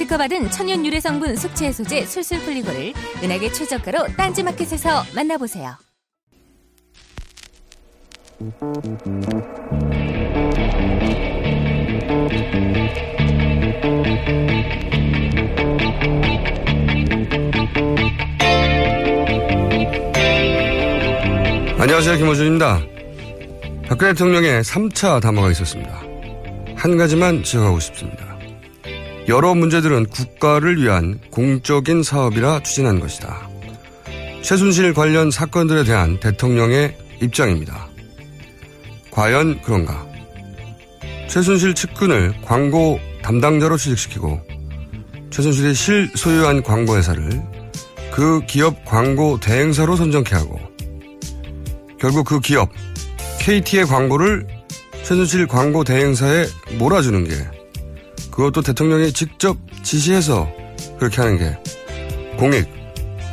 특허받은 천연 유래 성분 숙취 해소제 술술 풀리고를 은하계 최저가로 딴지마켓에서 만나보세요 안녕하세요. 김호준입니다. 박근혜 대통령의 3차 담화가 있었습니다. 한 가지만 지적하고 싶습니다. 여러 문제들은 국가를 위한 공적인 사업이라 추진한 것이다. 최순실 관련 사건들에 대한 대통령의 입장입니다. 과연 그런가? 최순실 측근을 광고 담당자로 취직시키고 최순실이 실소유한 광고회사를 그 기업 광고 대행사로 선정케 하고 결국 그 기업 KT의 광고를 최순실 광고 대행사에 몰아주는 게 그것도 대통령이 직접 지시해서 그렇게 하는 게 공익,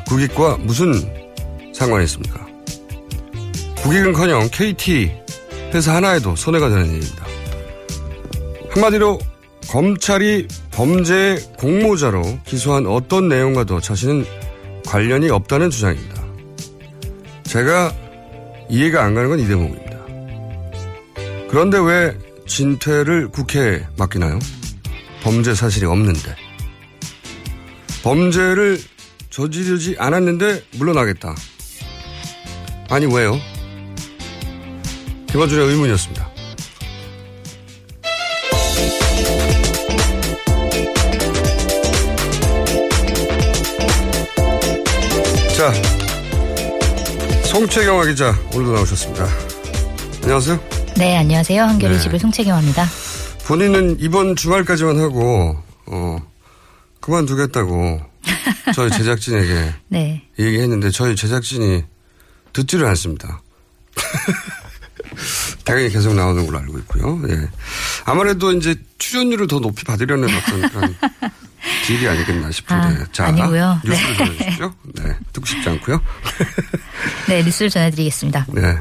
국익과 무슨 상관이 있습니까? 국익은커녕 KT 회사 하나에도 손해가 되는 일입니다. 한마디로 검찰이 범죄 공모자로 기소한 어떤 내용과도 자신은 관련이 없다는 주장입니다. 제가 이해가 안 가는 건 이 대목입니다. 그런데 왜 진퇴를 국회에 맡기나요? 범죄 사실이 없는데. 범죄를 저지르지 않았는데 물러나겠다. 아니, 왜요? 김원준의 의문이었습니다. 자, 송채경화 기자 오늘도 나오셨습니다. 안녕하세요. 네, 안녕하세요. 한겨레 네. 21 송채경화입니다. 본인은 이번 주말까지만 하고 어 그만두겠다고 저희 제작진에게 네. 얘기했는데 저희 제작진이 듣지를 않습니다. 당연히 계속 나오는 걸로 알고 있고요. 예. 아무래도 이제 출연료를 더 높이 받으려는 어떤 그런 딜이 아니겠나 싶은데. 아, 자, 아니고요. 뉴스를 네. 전해주십시오. 네. 듣고 싶지 않고요. 네, 뉴스를 전해드리겠습니다. 네.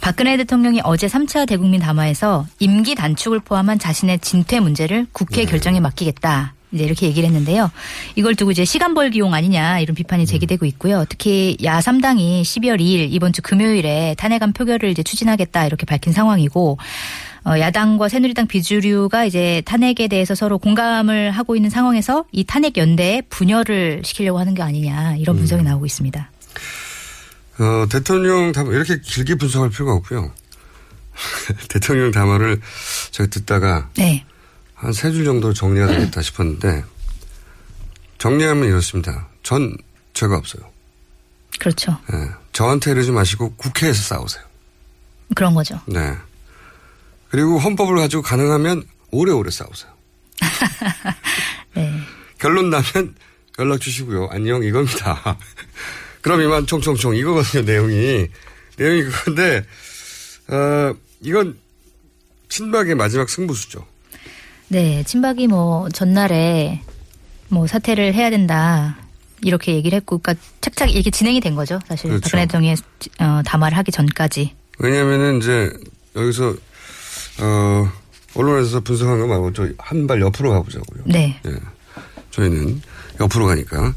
박근혜 대통령이 어제 3차 대국민 담화에서 임기 단축을 포함한 자신의 진퇴 문제를 국회 네. 결정에 맡기겠다. 이제 이렇게 얘기를 했는데요. 이걸 두고 이제 시간 벌기용 아니냐 이런 비판이 제기되고 있고요. 특히 야 3당이 12월 2일 이번 주 금요일에 탄핵안 표결을 이제 추진하겠다 이렇게 밝힌 상황이고 어, 야당과 새누리당 비주류가 이제 탄핵에 대해서 서로 공감을 하고 있는 상황에서 이 탄핵 연대에 분열을 시키려고 하는 게 아니냐 이런 분석이 나오고 있습니다. 어, 대통령 담화 이렇게 길게 분석할 필요가 없고요. 대통령 담화를 제가 듣다가 네. 한 세 줄 정도 정리가 되겠다 싶었는데 정리하면 이렇습니다. 전 죄가 없어요. 그렇죠. 예, 저한테 이러지 마시고 국회에서 싸우세요. 그런 거죠. 네. 그리고 헌법을 가지고 가능하면 오래오래 싸우세요. 네. 결론 나면 연락 주시고요. 안녕 이겁니다. 그럼 이만 총총총 이거거든요 내용이 내용이 그건데 어 이건 친박의 마지막 승부수죠. 네, 친박이 뭐 전날에 뭐 사퇴를 해야 된다 이렇게 얘기를 했고, 그러니까 착착 이렇게 진행이 된 거죠. 사실 그렇죠. 박근혜 대통령의 어, 담화를 하기 전까지. 왜냐면은 이제 여기서 어 언론에서 분석한 거 말고 저 한 발 옆으로 가보자고요. 네. 예. 저희는 옆으로 가니까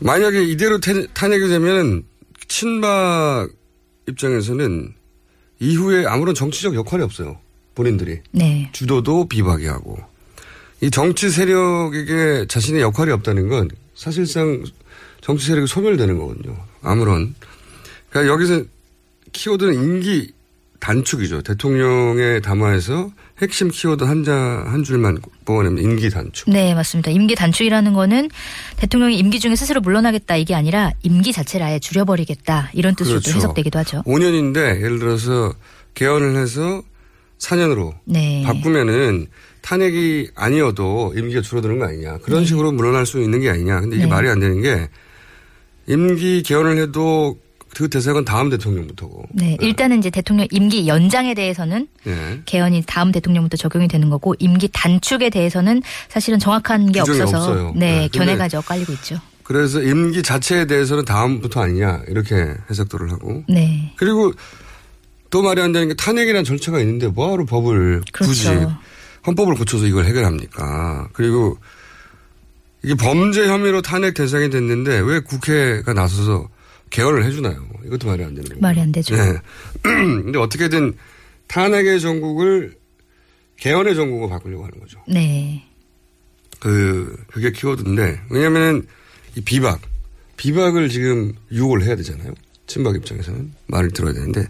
만약에 이대로 탄- 탄핵이 되면 친박 입장에서는 이후에 아무런 정치적 역할이 없어요. 본인들이 네. 주도도 비박이 하고 이 정치 세력에게 자신의 역할이 없다는 건 사실상 정치 세력이 소멸되는 거거든요. 아무런 그러니까 여기서 키워드는 임기 단축이죠. 대통령의 담화에서 핵심 키워드 한 자, 한 줄만 뽑아내면 임기 단축. 네, 맞습니다. 임기 단축이라는 거는 대통령이 임기 중에 스스로 물러나겠다 이게 아니라 임기 자체를 아예 줄여버리겠다 이런 뜻으로 도 그렇죠. 해석되기도 하죠. 5년인데 예를 들어서 개헌을 해서 4년으로 네. 바꾸면은 탄핵이 아니어도 임기가 줄어드는 거 아니냐. 그런 식으로 물러날 수 있는 게 아니냐. 근데 이게 네. 말이 안 되는 게 임기 개헌을 해도 그 대상은 다음 대통령부터고. 네, 일단은 이제 대통령 임기 연장에 대해서는 예. 개헌이 다음 대통령부터 적용이 되는 거고 임기 단축에 대해서는 사실은 정확한 게 없어서 없어요. 네, 네, 견해가 저 깔리고 있죠. 그래서 임기 자체에 대해서는 다음부터 아니냐. 이렇게 해석도를 하고. 네. 그리고 또 말이 안 되는 게 탄핵이라는 절차가 있는데 뭐하러 법을 굳이 그렇죠. 헌법을 고쳐서 이걸 해결합니까? 그리고 이게 범죄 혐의로 탄핵 대상이 됐는데 왜 국회가 나서서 개헌을 해주나요? 이것도 말이 안 되는 거예요. 말이 안 되죠. 네. 근데 어떻게든 탄핵의 전국을 개헌의 전국으로 바꾸려고 하는 거죠. 네. 그, 그게 키워드인데, 왜냐면은 이 비박, 비박을 지금 유혹을 해야 되잖아요. 친박 입장에서는 말을 들어야 되는데,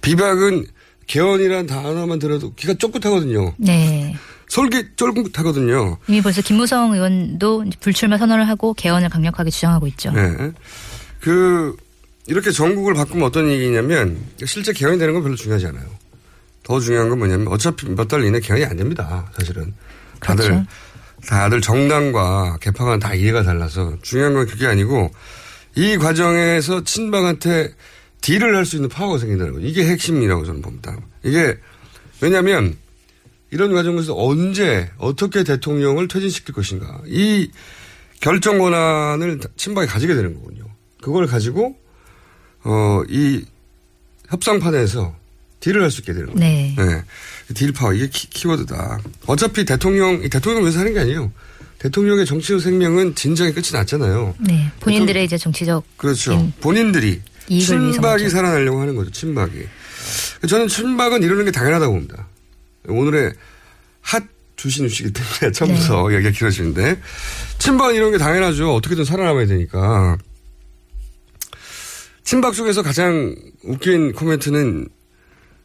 비박은 개헌이란 단어만 들어도 귀가 쫑긋하거든요. 네. 솔깃 쫄깃하거든요. 이미 벌써 김무성 의원도 불출마 선언을 하고 개헌을 강력하게 주장하고 있죠. 네. 그, 이렇게 전국을 바꾸면 어떤 얘기냐면, 실제 개헌이 되는 건 별로 중요하지 않아요. 더 중요한 건 뭐냐면, 어차피 몇 달 이내 개헌이 안 됩니다. 사실은. 다들, 그렇죠. 다들 정당과 개파가 다 이해가 달라서 중요한 건 그게 아니고, 이 과정에서 친박한테 딜을 할 수 있는 파워가 생긴다는 거죠. 이게 핵심이라고 저는 봅니다. 이게, 왜냐면, 이런 과정에서 언제, 어떻게 대통령을 퇴진시킬 것인가. 이 결정 권한을 친박이 가지게 되는 거군요. 그걸 가지고, 어, 이 협상판에서 딜을 할 수 있게 되는 거예요. 네. deal power, 이게 키, 워드다 어차피 대통령, 이 대통령 위해서 하는 게 아니에요. 대통령의 정치적 생명은 진작에 끝이 났잖아요. 네. 본인들의 이제 정치적 그렇죠. 음, 본인들이 친박이 하죠. 살아나려고 하는 거죠. 친박이. 저는 친박은 이러는 게 당연하다고 봅니다. 오늘의 hot 주신 뉴스이기 때문에 처음부터 네. 얘기가 길어지는데 친박은 이런 게 당연하죠. 어떻게든 살아남아야 되니까. 친박 쪽에서 가장 웃긴 코멘트는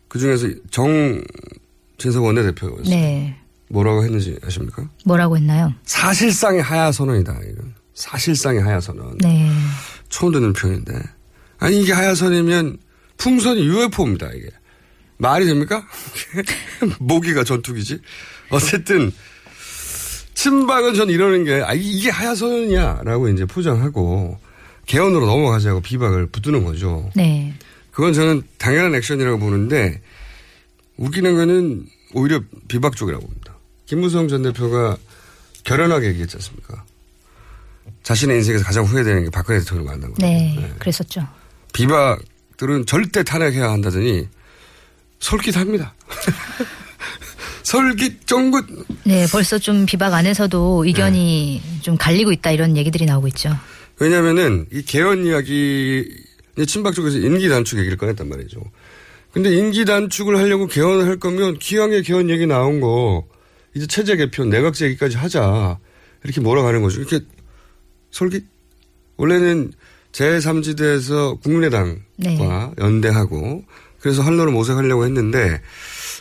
그 중에서 정진석 원내대표였어요. 네. 뭐라고 했는지 아십니까? 뭐라고 했나요? 사실상의 하야 선언이다. 이건 사실상의 하야 선언. 네. 처음 듣는 표현인데. 아니, 이게 하야 선이면 풍선이 UFO입니다, 이게. 말이 됩니까? 모기가 전투기지? 어쨌든, 친박은 전 이러는 게, 아, 이게 하야선이야. 라고 이제 포장하고, 개헌으로 넘어가자고 비박을 붙드는 거죠. 네. 그건 저는 당연한 액션이라고 보는데, 웃기는 거는 오히려 비박 쪽이라고 봅니다. 김무성 전 대표가 결연하게 얘기했지 않습니까? 자신의 인생에서 가장 후회되는 게 박근혜 대통령 만난 거예요. 네. 그랬었죠. 비박들은 절대 탄핵해야 한다더니 솔깃합니다. 솔깃 쫑긋. 네. 벌써 좀 비박 안에서도 의견이 네. 좀 갈리고 있다 이런 얘기들이 나오고 있죠. 왜냐면은 이 개헌 이야기 친박 쪽에서 임기 단축 얘기를 꺼냈단 말이죠. 근데 임기 단축을 하려고 개헌을 할 거면 기왕에 개헌 얘기 나온 거 이제 체제 개편 내각제 얘기까지 하자 이렇게 몰아가는 거죠. 이렇게 솔깃 원래는 제3지대에서 국민의당과 네. 연대하고 그래서 한로를 모색하려고 했는데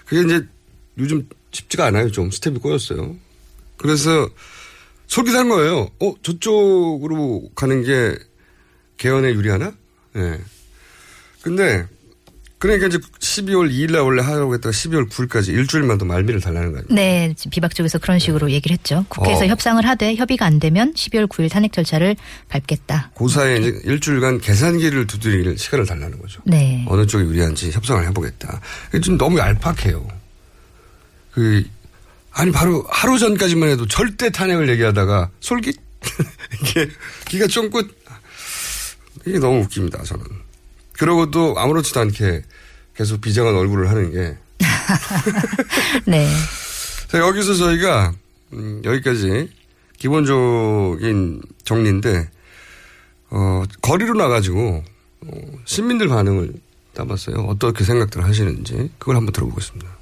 그게 이제 요즘 쉽지가 않아요. 좀 스텝이 꼬였어요. 그래서 솔깃한 거예요. 어, 저쪽으로 가는 게 개헌에 유리하나? 예. 근데 그러니까 이제 12월 2일 날 원래 하려고 했다가 12월 9일까지 일주일만 더 말미를 달라는 거 아니에요? 네, 비박 쪽에서 그런 식으로 얘기를 했죠. 국회에서 어. 협상을 하되 협의가 안 되면 12월 9일 탄핵 절차를 밟겠다. 그 사이에 이제 일주일간 계산기를 두드릴 시간을 달라는 거죠. 네. 어느 쪽이 유리한지 협상을 해보겠다. 이게 좀 너무 얄팍해요. 그, 아니, 바로 하루 전까지만 해도 절대 탄핵을 얘기하다가 솔깃? 이게 기가 쫑긋? 이게 너무 웃깁니다, 저는. 그러고 또 아무렇지도 않게 계속 비장한 얼굴을 하는 게. 네. 자, 여기서 저희가, 음, 여기까지 기본적인 정리인데, 어, 거리로 나가지고, 어, 시민들 반응을 따봤어요. 어떻게 생각들 하시는지. 그걸 한번 들어보겠습니다.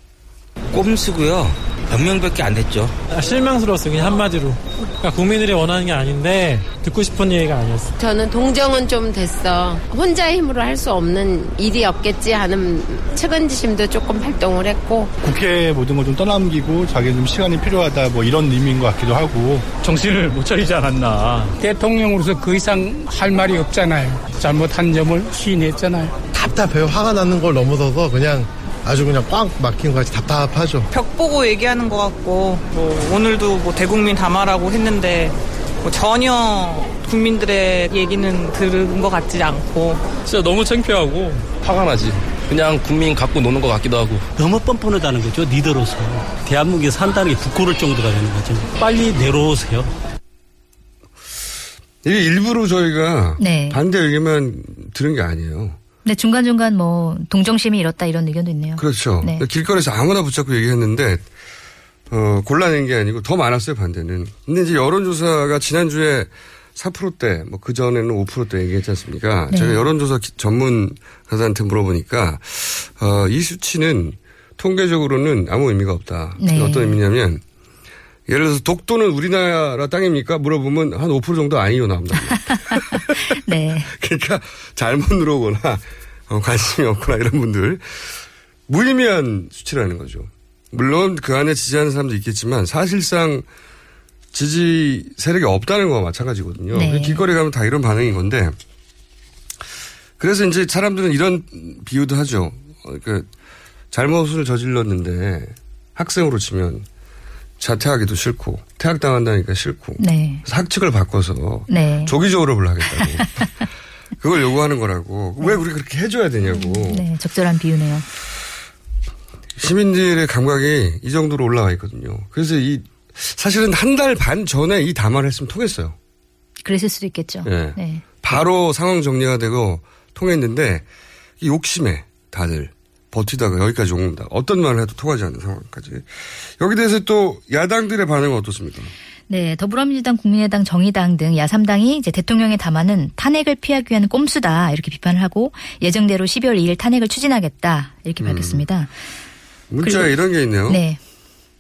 꼼수고요. 변명밖에 안 됐죠. 아, 실망스러웠어요. 그냥 한마디로. 그러니까 국민들이 원하는 게 아닌데 듣고 싶은 얘기가 아니었어. 저는 동정은 좀 됐어. 혼자 힘으로 할 수 없는 일이었겠지 하는 측은지심도 조금 발동을 했고 국회 모든 걸 좀 떠넘기고 자기는 좀 시간이 필요하다 뭐 이런 의미인 것 같기도 하고 정신을 못 차리지 않았나. 대통령으로서 그 이상 할 말이 없잖아요. 잘못한 점을 시인했잖아요. 답답해요. 화가 나는 걸 넘어서서 그냥 아주 그냥 꽉 막힌 것 같이 답답하죠. 벽 보고 얘기하는 것 같고 뭐 오늘도 뭐 대국민 담화라고 했는데 뭐 전혀 국민들의 얘기는 들은 것 같지 않고 진짜 너무 창피하고 화가 나지. 그냥 국민 갖고 노는 것 같기도 하고. 너무 뻔뻔하다는 거죠. 리더로서. 대한민국에 산다는 게 부끄러울 정도가 되는 거죠. 빨리 내려오세요. 이게 일부러 저희가 네. 반대 의견만 들은 게 아니에요. 네, 중간중간 뭐 동정심이 잃었다 이런 의견도 있네요. 그렇죠. 네. 길거리에서 아무나 붙잡고 얘기했는데 어, 골라낸 게 아니고 더 많았어요 반대는. 근데 이제 여론조사가 지난주에 4%대, 뭐 그전에는 5%대 얘기했지 않습니까? 네. 제가 여론조사 기- 전문가들한테 물어보니까, 어, 이 수치는 통계적으로는 아무 의미가 없다. 네. 어떤 의미냐면, 예를 들어서 독도는 우리나라 땅입니까? 물어보면 한 5% 정도 아니요 나옵니다. 네. 그러니까 잘못 누르거나 어, 관심이 없거나 이런 분들 무의미한 수치라는 거죠. 물론 그 안에 지지하는 사람도 있겠지만 사실상 지지 세력이 없다는 거와 마찬가지거든요. 네. 길거리 가면 다 이런 반응인 건데 그래서 이제 사람들은 이런 비유도 하죠. 어, 그 잘못을 저질렀는데 학생으로 치면 자퇴하기도 싫고 퇴학 당한다니까 싫고 네. 학칙을 바꿔서 네. 조기 졸업을 하겠다고 그걸 요구하는 거라고 왜 우리가 그렇게 해줘야 되냐고 네, 적절한 비유네요. 시민들의 감각이 이 정도로 올라와 있거든요. 그래서 이 사실은 한 달 반 전에 이 담화를 했으면 통했어요. 그랬을 수도 있겠죠. 예. 네. 바로 상황 정리가 되고 통했는데 이 욕심에 다들 버티다가 여기까지 온 겁니다. 어떤 말을 해도 통하지 않는 상황까지. 여기 대해서 또 야당들의 반응은 어떻습니까? 네, 더불어민주당, 국민의당, 정의당 등 야삼당이 이제 대통령의 담화는 탄핵을 피하기 위한 꼼수다 이렇게 비판을 하고 예정대로 12월 2일 탄핵을 추진하겠다 이렇게 밝혔습니다. 문자에 그리고- 이런 게 있네요. 네.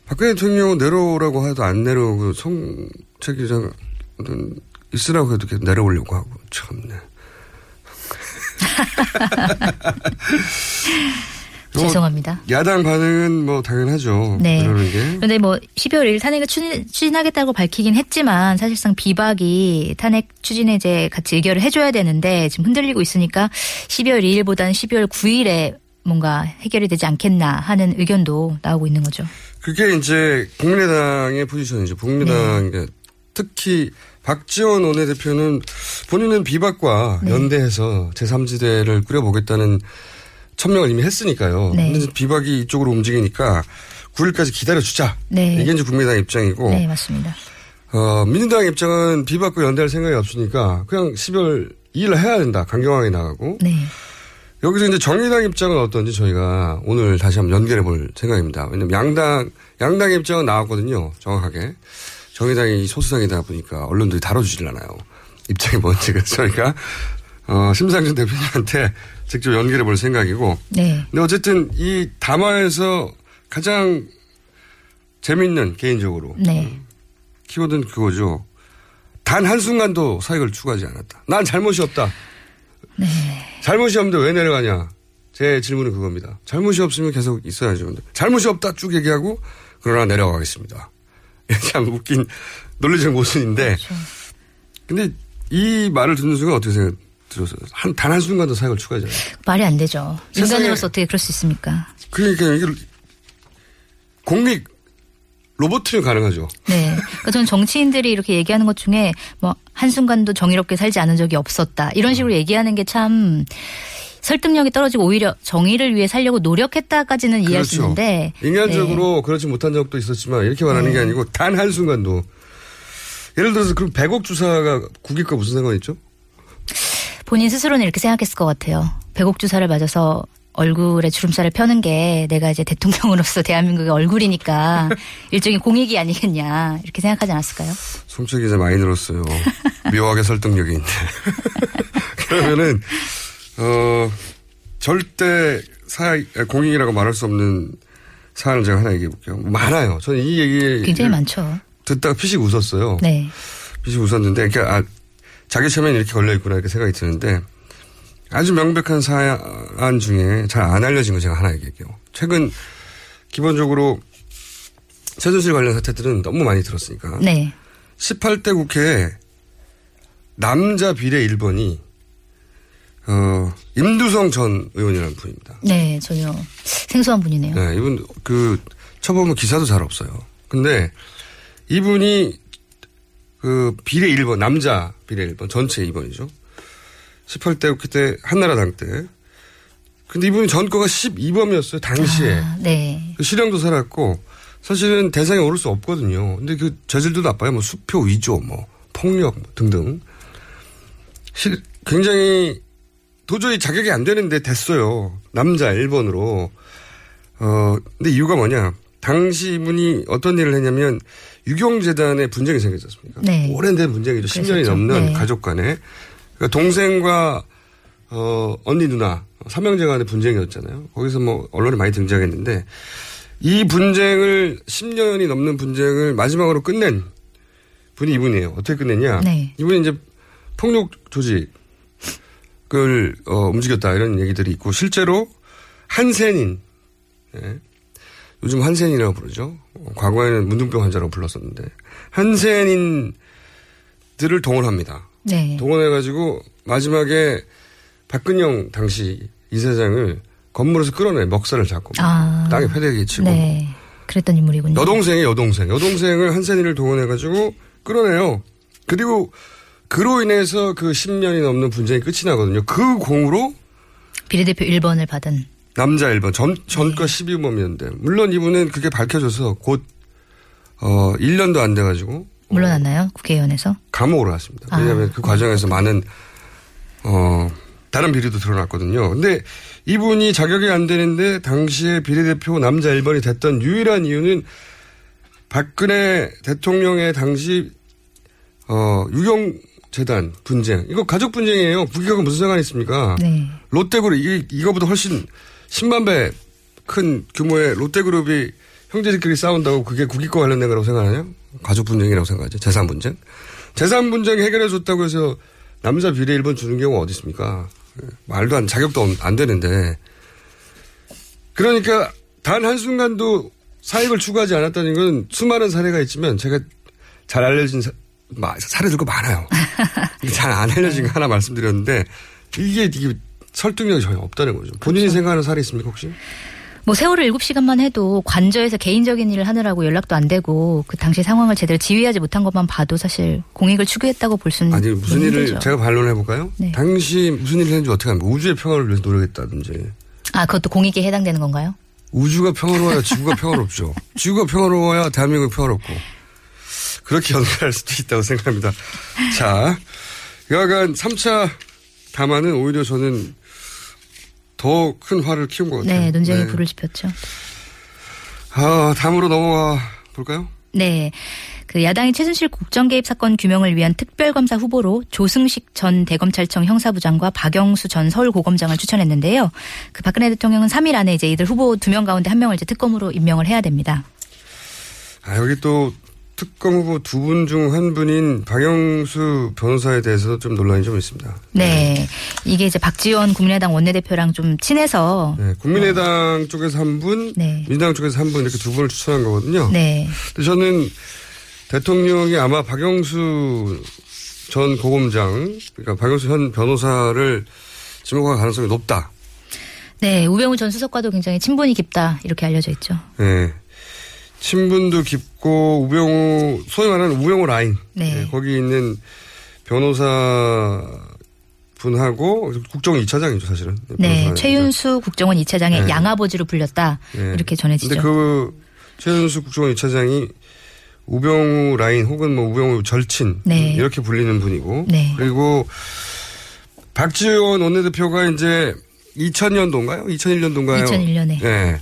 박근혜 대통령은 내려오라고 해도 안 내려오고 송채 기자는 있으라고 해도 계속 내려오려고 하고 참네. 죄송합니다. 야당 반응은 뭐 당연하죠. 네. 그런데 뭐 12월 1일 탄핵을 추진, 추진 하겠다고 밝히긴 했지만 사실상 비박이 탄핵 추진에 이제 같이 의결을 해줘야 되는데 지금 흔들리고 있으니까 12월 2일보다는 12월 9일에 뭔가 해결이 되지 않겠나 하는 의견도 나오고 있는 거죠. 그게 이제 국민의당의 포지션이죠. 국민의당 네. 특히 박지원 원내대표는 본인은 비박과 네. 연대해서 제3지대를 꾸려보겠다는 천명을 이미 했으니까요. 네. 근데 비박이 이쪽으로 움직이니까 9일까지 기다려주자. 네. 이게 이제 국민의당 입장이고 네, 맞습니다. 어, 민주당 입장은 비박과 연대할 생각이 없으니까 그냥 12월 2일 해야 된다. 강경하게 나가고. 네. 여기서 이제 정의당 입장은 어떤지 저희가 오늘 다시 한번 연결해 볼 생각입니다. 왜냐면 양당, 양당의 입장은 나왔거든요. 정확하게. 정의당이 소수당이다 보니까 언론들이 다뤄주질 않아요. 입장이 뭔지. 그래서 저희가, 어, 심상준 대표님한테 직접 연결해 볼 생각이고. 네. 근데 어쨌든 이 담화에서 가장 재밌는 개인적으로. 네. 키워드는 그거죠. 단 한순간도 사익을 추구하지 않았다. 난 잘못이 없다. 네. 잘못이 없는데 왜 내려가냐. 제 질문은 그겁니다. 잘못이 없으면 계속 있어야죠. 근데 잘못이 없다 쭉 얘기하고 그러나 내려가겠습니다. 참 웃긴 논리적 모순인데. 근데 이 말을 듣는 순간 어떻게 생각, 들어서 한 단 한 순간도 사역을 추구하지 않아요. 말이 안 되죠. 인간으로서 어떻게 그럴 수 있습니까? 그러니까 이게 공익 로봇은 가능하죠. 네. 그러니까 저는 정치인들이 이렇게 얘기하는 것 중에 뭐 한순간도 정의롭게 살지 않은 적이 없었다. 이런 식으로 얘기하는 게 참 설득력이 떨어지고 오히려 정의를 위해 살려고 노력했다까지는 이해할 수 있는데 그렇죠. 인간적으로 그렇지 못한 적도 있었지만 이렇게 말하는 네. 게 아니고 단 한순간도 예를 들어서 그럼 100억 주사가 국익과 무슨 상관이 있죠? 본인 스스로는 이렇게 생각했을 것 같아요. 배곡 주사를 맞아서 얼굴에 주름살을 펴는 게 내가 이제 대통령으로서 대한민국의 얼굴이니까 일종의 공익이 아니겠냐 이렇게 생각하지 않았을까요? 송철 기자 많이 늘었어요. 묘하게 설득력이 있네. 그러면은 어 절대 사 공익이라고 말할 수 없는 사안을 제가 하나 얘기해 볼게요. 많아요. 저는 이 얘기 굉장히 많죠. 듣다가 피식 웃었어요. 네. 피식 웃었는데 그러니까 아, 자기 처음에는 이렇게 걸려 있구나 이렇게 생각이 드는데 아주 명백한 사안 중에 잘 안 알려진 거 제가 하나 얘기할게요. 최근 기본적으로 최순실 관련 사태들은 너무 많이 들었으니까. 네. 18대 국회에 남자 비례 1번이 어, 임두성 전 의원이라는 분입니다. 네, 전혀 생소한 분이네요. 네, 이분 그 쳐보면 기사도 잘 없어요. 근데 이분이 그 비례 1번 남자 비례 1번 전체 2번이죠. 18대 국회 때 한나라당 때. 근데 이분이 전과가 12범이었어요 당시에. 아, 네. 그 실형도 살았고 사실은 대상에 오를 수 없거든요. 근데 그 저질도 나빠요. 뭐 수표 위조, 뭐 폭력 뭐 등등. 실, 굉장히 도저히 자격이 안 되는데 됐어요. 남자 1번으로. 어, 근데 이유가 뭐냐. 당시 이분이 어떤 일을 했냐면 유경재단에 분쟁이 생겼지 않습니까? 네. 오랜된 분쟁이죠. 10년이 그랬었죠. 넘는 네. 가족 간에. 그러니까 동생과 어, 언니 누나 삼형제 간의 분쟁이었잖아요. 거기서 뭐 언론에 많이 등장했는데 이 분쟁을 10년이 넘는 분쟁을 마지막으로 끝낸 분이 이분이에요. 어떻게 끝냈냐? 네. 이분이 이제 폭력 조직을 어, 움직였다 이런 얘기들이 있고 실제로 한센인 예. 요즘 한센이라고 부르죠. 어, 과거에는 문둥병 환자라고 불렀었는데 한센인들을 동원합니다. 네. 동원해가지고 마지막에 박근영 당시 이사장을 건물에서 끌어내 먹살을 잡고 아. 땅에 패대기 치고 네. 그랬던 인물이군요. 여동생이 여동생 여동생을 한센이를 동원해가지고 끌어내요. 그리고 그로 인해서 그 10년이 넘는 분쟁이 끝이 나거든요. 그 공으로 비례대표 1번을 받은. 남자 1번 전, 전과 12범이었는데 물론 이분은 그게 밝혀져서 곧 어, 1년도 안 돼가지고 물러났나요? 국회의원에서? 감옥으로 갔습니다. 아. 왜냐하면 그 과정에서 많은 어 다른 비리도 드러났거든요. 근데 이분이 자격이 안 되는데 당시에 비례대표 남자 1번이 됐던 유일한 이유는 박근혜 대통령의 당시 어 유경 재단 분쟁 이거 가족 분쟁이에요. 국익하고 무슨 상관이 있습니까? 네. 롯데그룹 이게 이거보다 훨씬 10만 배 큰 규모의 롯데그룹이 형제들끼리 싸운다고 그게 국익과 관련된 거라고 생각하나요? 가족 분쟁이라고 생각하죠. 재산 분쟁. 재산 분쟁 해결해 줬다고 해서 남자 비례 1번 주는 경우가 어디 있습니까? 말도 안 자격도 없- 안 되는데. 그러니까 단 한순간도 사익을 추구하지 않았다는 건 수많은 사례가 있지만 제가 잘 알려진 사, 마- 사례들도 많아요. 잘 안 알려진 거 하나 말씀드렸는데 이게, 이게 설득력이 전혀 없다는 거죠. 본인이 생각하는 사례 있습니까 혹시? 뭐 세월을 7시간만 해도 관저에서 개인적인 일을 하느라고 연락도 안 되고 그 당시 상황을 제대로 지휘하지 못한 것만 봐도 사실 공익을 추구했다고 볼 수는 아니 무슨 일을 힘들죠. 제가 반론해 볼까요? 네. 당시 무슨 일을 했는지 어떻게 합니까? 우주의 평화를 위해서 노력했다든지 아 그것도 공익에 해당되는 건가요? 우주가 평화로워야 지구가 평화롭죠. 지구가 평화로워야 대한민국이 평화롭고 그렇게 연결할 수도 있다고 생각합니다. 자, 여하간 3차 담화는 오히려 저는 더 큰 화를 키운 것 같아요. 네, 논쟁에 네. 불을 지폈죠. 아, 다음으로 넘어가 볼까요? 네. 그 야당이 최순실 국정 개입 사건 규명을 위한 특별검사 후보로 조승식 전 대검찰청 형사부장과 박영수 전 서울고검장을 추천했는데요. 그 박근혜 대통령은 3일 안에 이제 이들 후보 두 명 가운데 한 명을 이제 특검으로 임명을 해야 됩니다. 아, 여기 또 특검 후보 두 분 중 한 분인 박영수 변호사에 대해서도 좀 논란이 좀 있습니다. 네. 이게 이제 박지원 국민의당 원내대표랑 좀 친해서 네, 국민의당 쪽에서 한 분, 네. 민주당 쪽에서 한 분 이렇게 두 분을 추천한 거거든요. 네. 근데 저는 대통령이 아마 박영수 전 고검장, 그러니까 박영수 현 변호사를 지목할 가능성이 높다. 네, 우병우 전 수석과도 굉장히 친분이 깊다 이렇게 알려져 있죠. 네. 친분도 깊고 우병우 소위 말하는 우병우 라인. 네. 네, 거기 있는 변호사 분하고 국정 2차장이죠 사실은. 네, 변호사. 최윤수 국정원 2차장의 네. 양아버지로 불렸다 네. 이렇게 전해지죠. 근데 그 최윤수 국정원 2차장이 우병우 라인 혹은 뭐 우병우 절친 네. 이렇게 불리는 분이고 네. 그리고 박지원 원내대표가 이제 2000년도인가요? 2001년도인가요? 2001년에. 네.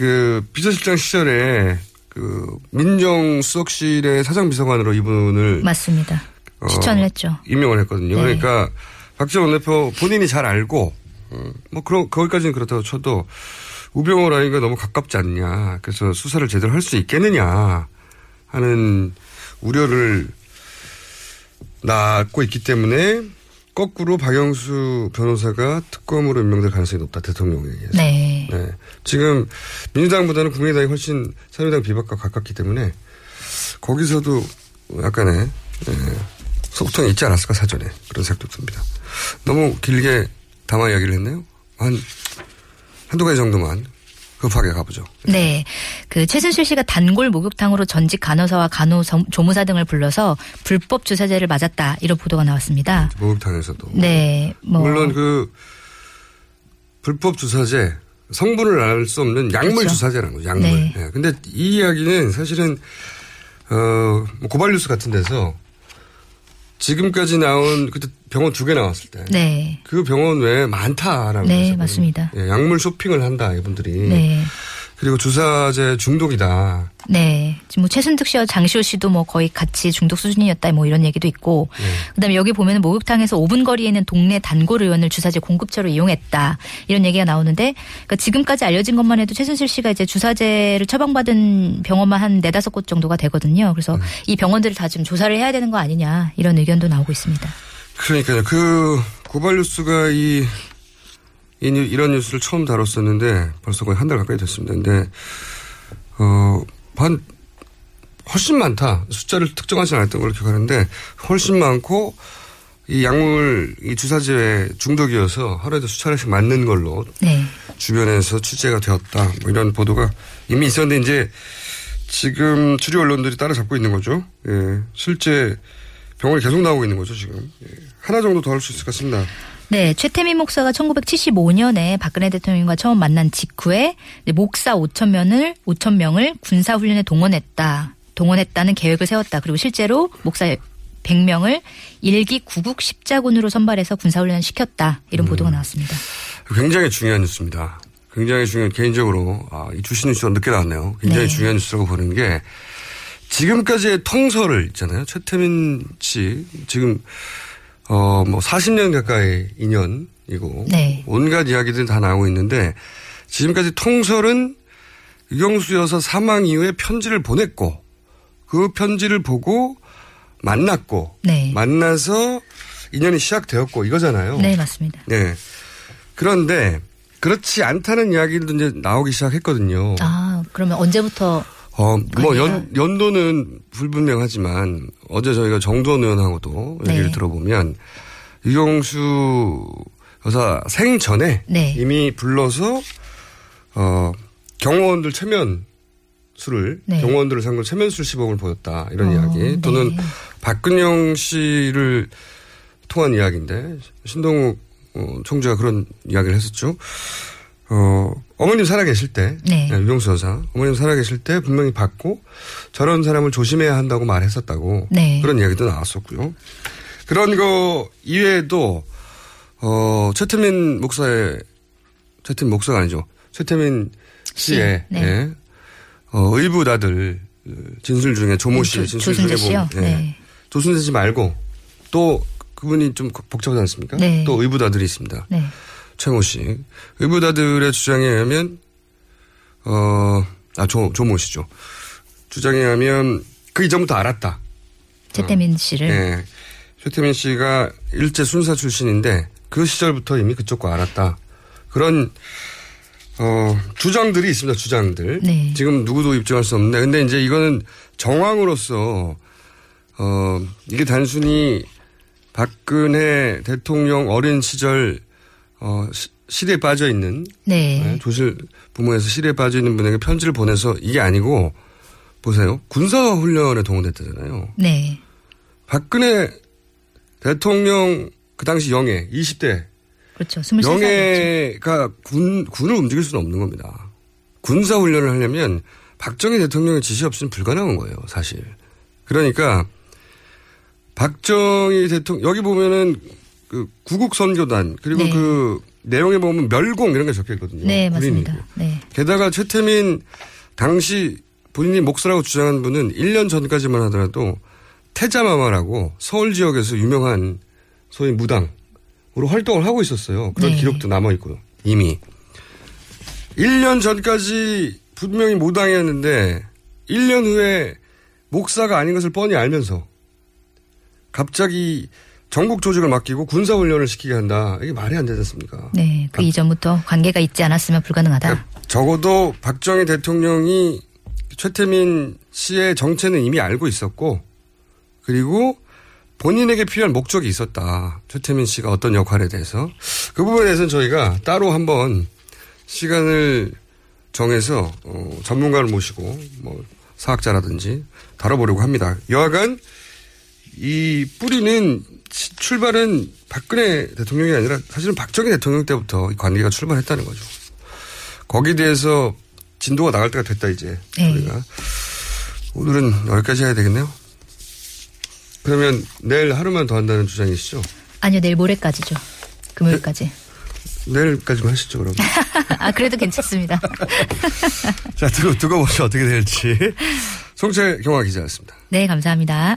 그 비서실장 시절에 그 민정수석실의 사장비서관으로 이분을 맞습니다. 어, 추천을 했죠. 임명을 했거든요. 네. 그러니까 박지원 원내대표 본인이 잘 알고 어, 뭐 그런 거기까지는 그렇다고 쳐도 우병우 라인과 너무 가깝지 않냐. 그래서 수사를 제대로 할 수 있겠느냐 하는 우려를 낳고 있기 때문에 거꾸로 박영수 변호사가 특검으로 임명될 가능성이 높다 대통령에 의해서. 네. 네. 지금 민주당보다는 국민의당이 훨씬 새누리당 비박과 가깝기 때문에 거기서도 약간의 네, 소통이 있지 않았을까 사전에 그런 생각도 듭니다. 너무 길게 담아 이야기를 했네요. 한 한두 가지 정도만 급하게 가보죠. 네. 그 최순실 씨가 단골 목욕탕으로 전직 간호사와 간호조무사 등을 불러서 불법 주사제를 맞았다. 이런 보도가 나왔습니다. 목욕탕에서도. 네. 뭐 물론 그 불법 주사제 성분을 알 수 없는 약물 그렇죠. 주사제라는 거죠. 약물. 네. 예, 근데 이 이야기는 사실은 어뭐 고발 뉴스 같은 데서 지금까지 나온 그때 병원 두 개 나왔을 때. 네. 그 병원 외에 많다라는 네, 거죠. 맞습니다. 예, 약물 쇼핑을 한다 이분들이. 네. 그리고 주사제 중독이다. 네. 지금 뭐 최순득 씨와 장시호 씨도 뭐 거의 같이 중독 수준이었다 뭐 이런 얘기도 있고. 네. 그다음에 여기 보면은 목욕탕에서 5분 거리에 있는 동네 단골 의원을 주사제 공급처로 이용했다. 이런 얘기가 나오는데 그러니까 지금까지 알려진 것만 해도 최순실 씨가 이제 주사제를 처방받은 병원만 한 네다섯 곳 정도가 되거든요. 그래서 음. 이 병원들을 다좀 조사를 해야 되는 거 아니냐 이런 의견도 나오고 있습니다. 그러니까요. 그 고발 뉴스가 이, 이 뉴- 이런 뉴스를 처음 다뤘었는데 벌써 거의 한 달 가까이 됐습니다. 근데 어, 한 훨씬 많다. 숫자를 특정하지 않았던 걸로 기억하는데 훨씬 많고 이 약물 이 주사제 중독이어서 하루에도 수차례씩 맞는 걸로 네. 주변에서 취재가 되었다. 뭐 이런 보도가 이미 있었는데 이제 지금 주류 언론들이 따라잡고 있는 거죠. 예. 실제 병원이 계속 나오고 있는 거죠, 지금. 예. 하나 정도 더 할 수 있을 것 같습니다. 네, 최태민 목사가 1975년에 박근혜 대통령과 처음 만난 직후에 목사 5천 명을 5천 명을 군사 훈련에 동원했다. 동원했다는 계획을 세웠다. 그리고 실제로 목사 100명을 일기 구국 십자군으로 선발해서 군사 훈련을 시켰다. 이런 보도가 나왔습니다. 굉장히 중요한 뉴스입니다. 굉장히 중요한, 개인적으로, 아, 이 주신 뉴스가 늦게 나왔네요. 굉장히 네. 중요한 뉴스라고 보는 게, 지금까지의 통설을 있잖아요. 최태민 씨, 지금, 어, 뭐, 40년 가까이 인연이고, 네. 온갖 이야기들이 다 나오고 있는데, 지금까지 통설은 유경수 여사 사망 이후에 편지를 보냈고, 그 편지를 보고 만났고, 네. 만나서 인연이 시작되었고, 이거잖아요. 네, 맞습니다. 네. 그런데 그렇지 않다는 이야기도 이제 나오기 시작했거든요. 아, 그러면 언제부터 어, 뭐 연, 연도는 불분명하지만 어제 저희가 정두원 의원하고도 네. 얘기를 들어보면 유경수 여사 생전에 네. 이미 불러서 어, 경호원들 체면 술을 네. 경호원들을 상대로 체면술 시범을 보였다 이런 어, 이야기 네. 또는 박근영 씨를 통한 이야기인데 신동욱 어, 총재가 그런 이야기를 했었죠. 어, 어머님 살아계실 때, 네. 네, 유경수 여사, 어머님 살아계실 때 분명히 받고 저런 사람을 조심해야 한다고 말했었다고 네. 그런 이야기도 나왔었고요. 그런 거 이외에도 어, 최태민 목사의 최태민 목사가 아니죠. 최태민 씨의 네. 예, 어, 의붓아들 진술 중에 조모 씨의 조- 진술 중에 조순재 씨요? 보면 예. 네. 조순재 씨 말고 또 그분이 좀 복잡하지 않습니까? 네. 또 의붓아들이 있습니다. 네. 최모 씨. 의붓아들의 주장에 의하면, 어, 아, 조, 조모 씨죠. 주장에 의하면 그 이전부터 알았다. 최태민 씨를 예. 최태민 씨가 일제 순사 출신인데 그 시절부터 이미 그쪽과 알았다. 그런, 어, 주장들이 있습니다. 주장들. 네. 지금 누구도 입증할 수 없는데 근데 이제 이거는 정황으로서 어, 이게 단순히 박근혜 대통령 어린 시절 어, 시, 실에 빠져 있는 네. 조실 부모에서 실에 빠져 있는 분에게 편지를 보내서 이게 아니고 보세요 군사 훈련에 동원됐다잖아요. 네. 박근혜 대통령 그 당시 영예 20대 그렇죠. 23살. 영예가 군 군을 움직일 수는 없는 겁니다. 군사 훈련을 하려면 박정희 대통령의 지시 없이는 불가능한 거예요, 사실. 그러니까 박정희 대통령 여기 보면은 그 구국 선교단 그리고 네. 그 내용에 보면 멸공 이런 게 적혀 있거든요. 네. 맞습니다. 네. 게다가 최태민 당시 본인이 목사라고 주장한 분은 1년 전까지만 하더라도 태자마마라고 서울 지역에서 유명한 소위 무당으로 활동을 하고 있었어요. 그런 네. 기록도 남아 있고요. 이미 1년 전까지 분명히 무당이었는데 1년 후에 목사가 아닌 것을 뻔히 알면서 갑자기 전국 조직을 맡기고 군사 훈련을 시키게 한다. 이게 말이 안 되지 않습니까? 네. 그 이전부터 관계가 있지 않았으면 불가능하다. 적어도 박정희 대통령이 최태민 씨의 정체는 이미 알고 있었고 그리고 본인에게 필요한 목적이 있었다. 최태민 씨가 어떤 역할에 대해서 그 부분에 대해서는 저희가 따로 한번 시간을 정해서 어, 전문가를 모시고 뭐 사학자라든지 다뤄보려고 합니다. 여하간 이 뿌리는 치- 출발은 박근혜 대통령이 아니라 사실은 박정희 대통령 때부터 이 관계가 출발했다는 거죠. 거기에 대해서 진도가 나갈 때가 됐다 이제 네. 저희가 오늘은 여기까지 해야 되겠네요. 그러면 내일 하루만 더 한다는 주장이시죠? 아니요, 내일 모레까지죠. 금요일까지. 내일까지만 하시죠 그럼. 아, 그래도 괜찮습니다. 자 두고 두고 보죠 어떻게 될지. 송채 경화 기자였습니다. 네, 감사합니다.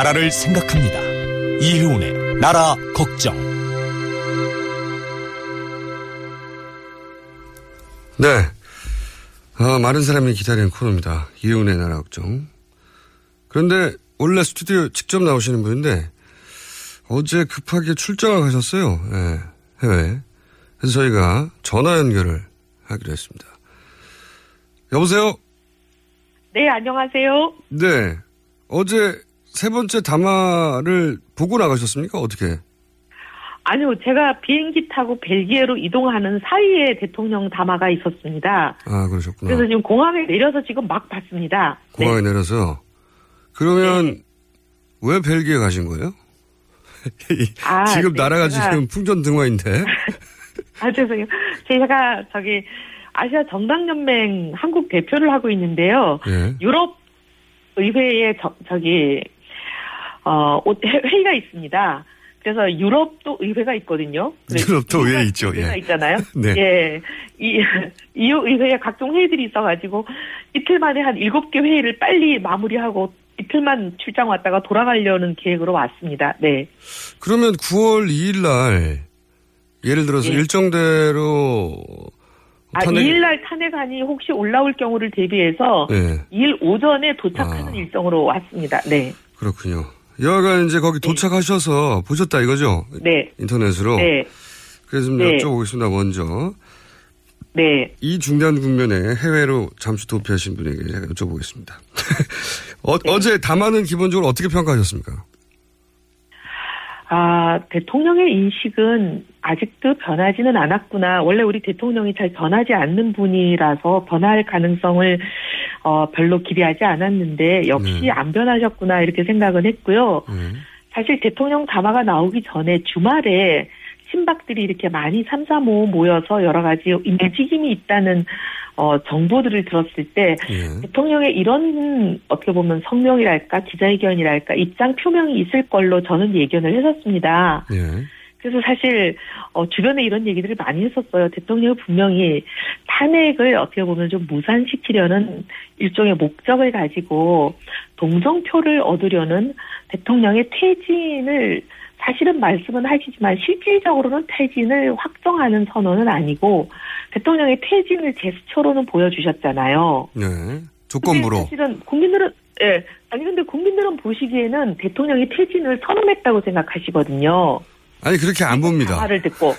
나라를 생각합니다. 이효운의 나라 걱정. 네. 어, 많은 사람이 기다리는 코너입니다. 이윤의 나라 걱정. 그런데 원래 스튜디오 직접 나오시는 분인데 어제 급하게 출장을 가셨어요. 예, 해외. 그래서 저희가 전화 연결을 하기로 했습니다. 여보세요? 네, 안녕하세요. 네. 어제 세 번째 담화를 보고 나가셨습니까? 어떻게? 아니요, 제가 비행기 타고 벨기에로 이동하는 사이에 대통령 담화가 있었습니다. 아, 그러셨구나. 그래서 지금 공항에 내려서 지금 막 봤습니다. 공항에 내려서. 그러면 왜 벨기에 가신 거예요? 아, 지금 네, 나라가 제가- 지금 풍전 등화인데. 아, 죄송해요. 제가 저기 아시아 정당연맹 한국 대표를 하고 있는데요. 예. 유럽 의회에 저, 저기 어 회- 회의가 있습니다. 그래서 유럽도 의회가 있거든요. 유럽도 의회 있죠. 의회가 예. 있잖아요. 네. 예. 이 EU 의회에 각종 회의들이 있어가지고 이틀 만에 한 일곱 개 회의를 빨리 마무리하고 이틀만 출장 왔다가 돌아가려는 계획으로 왔습니다. 네. 그러면 9월 2일 날 예를 들어서 예. 일정대로 아, 탄핵- 2일 날 탄핵안이 혹시 올라올 경우를 대비해서 네. 2일 오전에 도착하는 아. 일정으로 왔습니다. 네. 그렇군요. 여하간 이제 거기 도착하셔서 보셨다 이거죠? 네. 인터넷으로. 네. 그래서 좀 네. 여쭤보겠습니다. 먼저. 네. 이 중대한 국면에 해외로 잠시 도피하신 분에게 제가 여쭤보겠습니다. 어, 네. 어제 담화는 기본적으로 어떻게 평가하셨습니까? 아, 대통령의 인식은 아직도 변하지는 않았구나. 원래 우리 대통령이 잘 변하지 않는 분이라서 변할 가능성을 어, 별로 기대하지 않았는데 역시 네. 안 변하셨구나 이렇게 생각은 했고요. 사실 대통령 담화가 나오기 전에 주말에 친박들이 이렇게 많이 삼삼오오 모여서 여러 가지 움직임이 있다는 어, 정보들을 들었을 때 예. 대통령의 이런 어떻게 보면 성명이랄까 기자회견이랄까 입장 표명이 있을 걸로 저는 예견을 했었습니다. 예. 그래서 사실 어, 주변에 이런 얘기들을 많이 했었어요. 대통령이 분명히 탄핵을 어떻게 보면 좀 무산시키려는 일종의 목적을 가지고 동정표를 얻으려는 대통령의 퇴진을 사실은 말씀은 하시지만 실질적으로는 퇴진을 확정하는 선언은 아니고 대통령의 퇴진을 제스처로는 보여주셨잖아요. 네. 조건부로. 사실은 국민들은 예 아니 근데 국민들은 보시기에는 대통령이 퇴진을 선언했다고 생각하시거든요. 아니 그렇게 안 봅니다. 말을 듣고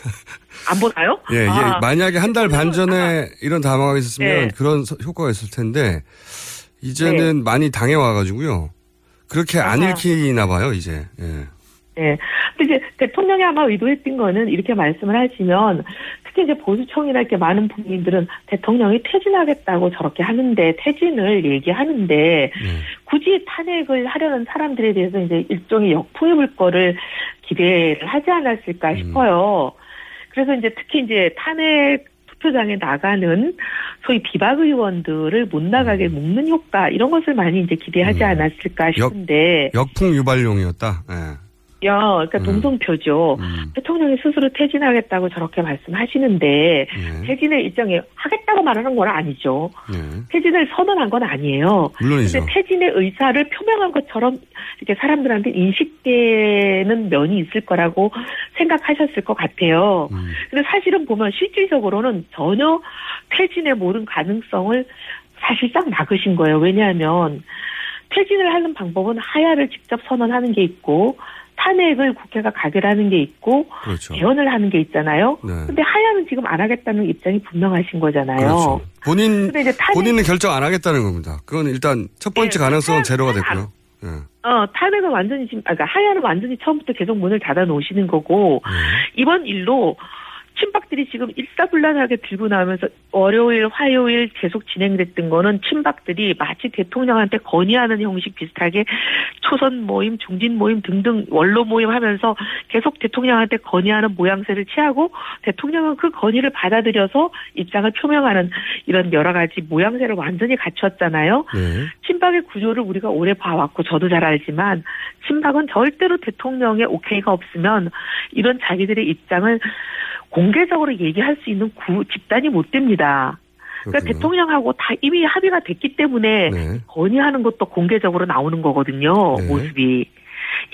안 보나요? 예, 아, 만약에 한 달 반 전에 이런 담화가 있었으면 네. 그런 서- 효과가 있을 텐데 이제는 많이 당해 와가지고요. 그렇게 안. 읽히나 봐요 이제. 예. 예. 근데 이제 대통령이 아마 의도했던 거는 이렇게 말씀을 하시면 특히 이제 보수청이나 이렇게 많은 국민들은 대통령이 퇴진하겠다고 저렇게 하는데 퇴진을 얘기하는데 굳이 탄핵을 하려는 사람들에 대해서 이제 일종의 역풍이 불 거를 기대를 하지 않았을까 싶어요. 그래서 이제 특히 이제 탄핵 투표장에 나가는 소위 비박 의원들을 못 나가게 묶는 효과 이런 것을 많이 이제 기대하지 않았을까 싶은데 역 풍 유발용이었다. 예. 야, 그러니까 동성표죠. 대통령이 스스로 퇴진하겠다고 저렇게 말씀하시는데 퇴진의 일정에 하겠다고 말하는 건 아니죠. 퇴진을 선언한 건 아니에요. 물론이죠. 근데 퇴진의 의사를 표명한 것처럼 이렇게 사람들한테 인식되는 면이 있을 거라고 생각하셨을 것 같아요. 근데 사실은 보면 실질적으로는 전혀 퇴진의 모든 가능성을 사실상 막으신 거예요. 왜냐하면 퇴진을 하는 방법은 하야를 직접 선언하는 게 있고 탄핵을 국회가 가결하는 게 있고 그렇죠. 개헌을 하는 게 있잖아요. 네. 근데 하야는 지금 안 하겠다는 입장이 분명하신 거잖아요. 그렇죠. 본인 탄핵- 본인은 결정 안 하겠다는 겁니다. 그건 일단 첫 번째 네, 가능성은 탄- 제로가 탄- 됐고요. 예. 어, 탄핵은 완전히 지금, 아, 그러니까 하야는 완전히 처음부터 계속 문을 닫아 놓으시는 거고, 이번 일로 친박들이 지금 일사불란하게 들고 나오면서 월요일, 화요일 계속 진행됐던 거는 친박들이 마치 대통령한테 건의하는 형식 비슷하게 초선 모임, 중진 모임 등등 원로 모임 하면서 계속 대통령한테 건의하는 모양새를 취하고 대통령은 그 건의를 받아들여서 입장을 표명하는 이런 여러 가지 모양새를 완전히 갖췄잖아요. 네. 친박의 구조를 우리가 오래 봐왔고 저도 잘 알지만 친박은 절대로 대통령의 오케이가 없으면 이런 자기들의 입장을 공개적으로 얘기할 수 있는 구, 집단이 못 됩니다. 그러니까 대통령하고 다 이미 합의가 됐기 때문에 네. 건의하는 것도 공개적으로 나오는 거거든요. 모습이.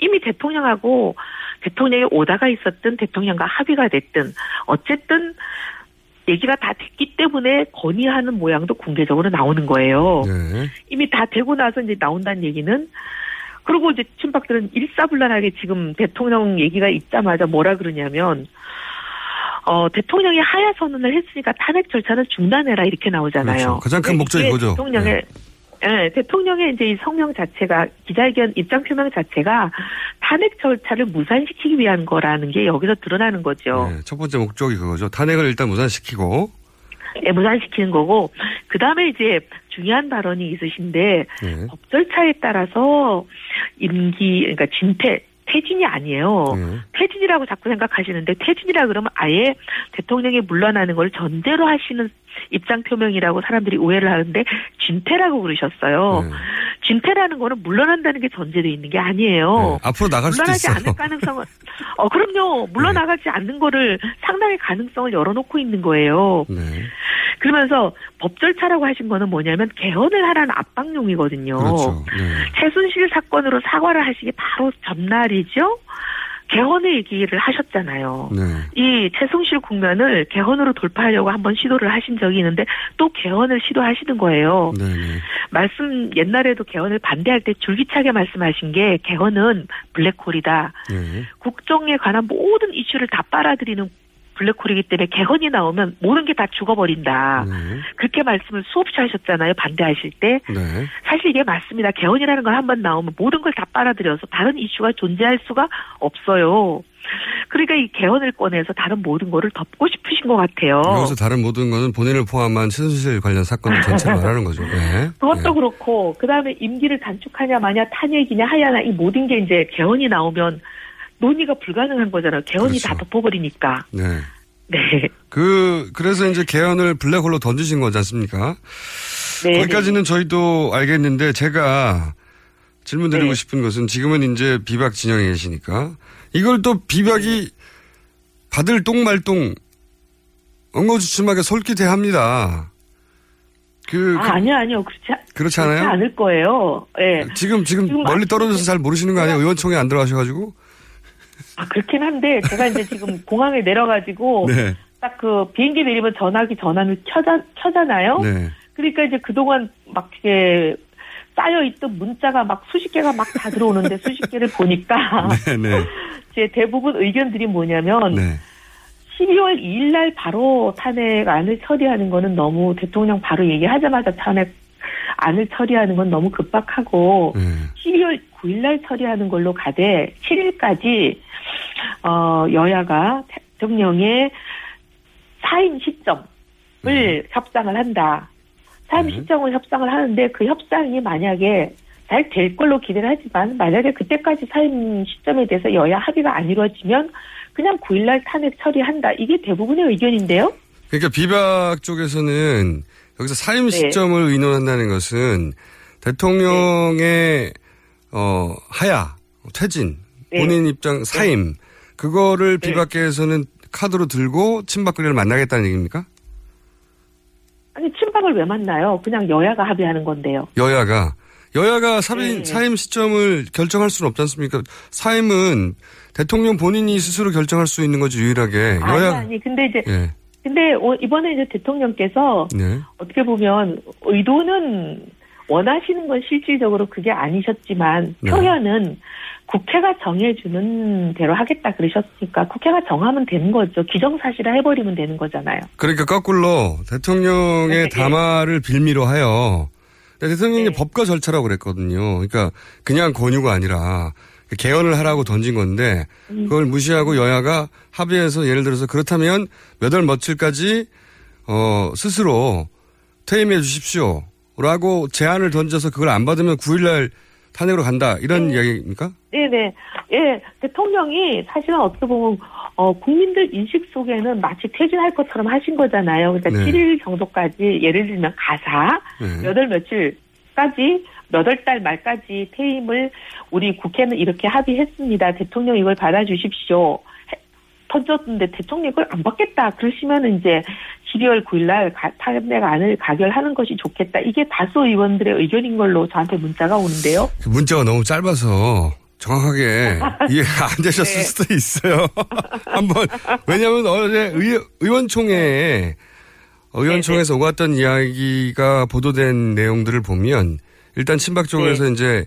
이미 대통령하고 대통령이 오다가 있었든 대통령과 합의가 됐든 어쨌든 얘기가 다 됐기 때문에 건의하는 모양도 공개적으로 나오는 거예요. 네. 이미 다 되고 나서 이제 나온다는 얘기는 그리고 이제 친박들은 일사불란하게 지금 대통령 얘기가 있자마자 뭐라 그러냐면 어 대통령이 하야 선언을 했으니까 탄핵 절차는 중단해라 이렇게 나오잖아요. 그렇죠. 가장 큰 근데 목적이 그거죠. 대통령의 예, 대통령의 이제 이 성명 자체가 기자회견 입장 표명 자체가 탄핵 절차를 무산시키기 위한 거라는 게 여기서 드러나는 거죠. 네, 첫 번째 목적이 그거죠. 탄핵을 일단 무산시키고 예, 무산시키는 거고 그 다음에 이제 중요한 발언이 있으신데 네. 법 절차에 따라서 임기 그러니까 진퇴 퇴진이 아니에요. 네. 퇴진이라고 자꾸 생각하시는데 퇴진이라 그러면 아예 대통령이 물러나는 걸 전제로 하시는 입장 표명이라고 사람들이 오해를 하는데 진퇴라고 그러셨어요. 네. 진퇴라는 거는 물러난다는 게 전제되어 있는 게 아니에요. 앞으로 나갈 수도 물러나지 있어요. 않을 가능성은 어 그럼요. 물러나가지 않는 거를 상당히 가능성을 열어놓고 있는 거예요. 네. 그러면서 법 절차라고 하신 거는 뭐냐면 개헌을 하라는 압박용이거든요. 그렇죠. 네. 최순실 사건으로 사과를 하시기 바로 전날이죠. 개헌의 얘기를 하셨잖아요. 네. 이 최순실 국면을 개헌으로 돌파하려고 한번 시도를 하신 적이 있는데 또 개헌을 시도하시는 거예요. 네. 네. 말씀 옛날에도 개헌을 반대할 때 줄기차게 말씀하신 게 개헌은 블랙홀이다. 네. 국정에 관한 모든 이슈를 다 빨아들이는 블랙홀이기 때문에 개헌이 나오면 모든 게 다 죽어버린다. 그렇게 말씀을 수없이 하셨잖아요. 반대하실 때. 네. 사실 이게 맞습니다. 개헌이라는 걸 한 번 나오면 모든 걸 다 빨아들여서 다른 이슈가 존재할 수가 없어요. 그러니까 이 개헌을 꺼내서 다른 모든 거를 덮고 싶으신 것 같아요. 여기서 다른 모든 거는 본인을 포함한 최순실 관련 사건 전체를 말하는 거죠. 네. 그것도 그렇고 그다음에 임기를 단축하냐 마냐 탄핵이냐 하야나 이 모든 게 이제 개헌이 나오면 논의가 불가능한 거잖아요. 개헌이 다 덮어버리니까. 네. 네. 그, 그래서 이제 개헌을 블랙홀로 던지신 거지 않습니까? 네. 거기까지는 저희도 알겠는데 제가 질문 드리고 네. 싶은 것은 지금은 이제 비박 진영에 계시니까 이걸 또 비박이 받을 똥말똥 엉거주춤하게 솔깃해합니다. 그, 아, 아니요, 아니요. 그렇지, 않- 그렇지 않아요? 그렇지 않을 거예요. 예. 지금 지금 지금 멀리 떨어져서 잘 모르시는 거 아니에요? 의원총회 안 들어가셔가지고 아, 그렇긴 한데, 제가 이제 지금 공항에 내려가지고, 네. 딱 그 비행기 내리면 전화기 전화를 켜자, 켜잖아요? 네. 그러니까 이제 그동안 막 이렇게 쌓여있던 문자가 막 수십 개가 막 다 들어오는데 수십 개를 보니까, 네네 제 대부분 의견들이 뭐냐면, 네. 12월 2일 날 바로 탄핵안을 처리하는 거는 너무 대통령 바로 얘기하자마자 탄핵 안을 처리하는 건 너무 급박하고 네. 12월 9일 날 처리하는 걸로 가되 7일까지 어 여야가 대통령의 사임 시점을 협상을 한다. 사임 시점을 협상을 하는데 그 협상이 만약에 잘 될 걸로 기대를 하지만 만약에 그때까지 사임 시점에 대해서 여야 합의가 안 이루어지면 그냥 9일날 탄핵 처리한다. 이게 대부분의 의견인데요. 그러니까 비박 쪽에서는 여기서 사임 네. 시점을 의논한다는 것은 대통령의 어 하야 퇴진 네. 본인 입장 사임 그거를 비박계에서는 카드로 들고 친박계를 만나겠다는 얘기입니까? 아니 친박을 왜 만나요? 그냥 여야가 합의하는 건데요. 여야가 여야가 사임, 네. 사임 시점을 결정할 수는 없지 않습니까? 사임은 대통령 본인이 스스로 결정할 수 있는 거죠 유일하게 아니 여야 아니 근데 이제 예. 근데 어, 이번에 이제 대통령께서 네. 어떻게 보면 의도는 원하시는 건 실질적으로 그게 아니셨지만 네. 표현은 국회가 정해주는 대로 하겠다 그러셨으니까 국회가 정하면 되는 거죠. 기정사실화 해버리면 되는 거잖아요. 그러니까 거꾸로 대통령의 네, 네. 담화를 빌미로 하여 대통령이 법과 절차라고 그랬거든요. 그러니까 그냥 권유가 아니라 개헌을 하라고 던진 건데 음. 그걸 무시하고 여야가 합의해서 예를 들어서 그렇다면 몇 월 며칠까지 어 스스로 퇴임해 주십시오라고 제안을 던져서 그걸 안 받으면 9일날 탄핵으로 간다 이런 이야기입니까? 네네. 예, 대통령이 사실은 어떻게 보면, 어, 국민들 인식 속에는 마치 퇴진할 것처럼 하신 거잖아요. 그러니까 네. 7일 정도까지, 예를 들면 가사, 네. 몇월 며칠까지, 몇월달 말까지 퇴임을 우리 국회는 이렇게 합의했습니다. 대통령 이걸 받아주십시오. 해- 던졌는데 대통령이 그걸 안 받겠다. 그러시면 이제 12월 9일 날 가- 탄핵안을 가결하는 것이 좋겠다. 이게 다수 의원들의 의견인 걸로 저한테 문자가 오는데요. 그 문자가 너무 짧아서 정확하게 이해가 안 되셨을 네. 수도 있어요. 한번 왜냐하면 어제 의, 의원총회에 의원총회에서 오갔던 이야기가 보도된 내용들을 보면 일단 친박 쪽에서 네. 이제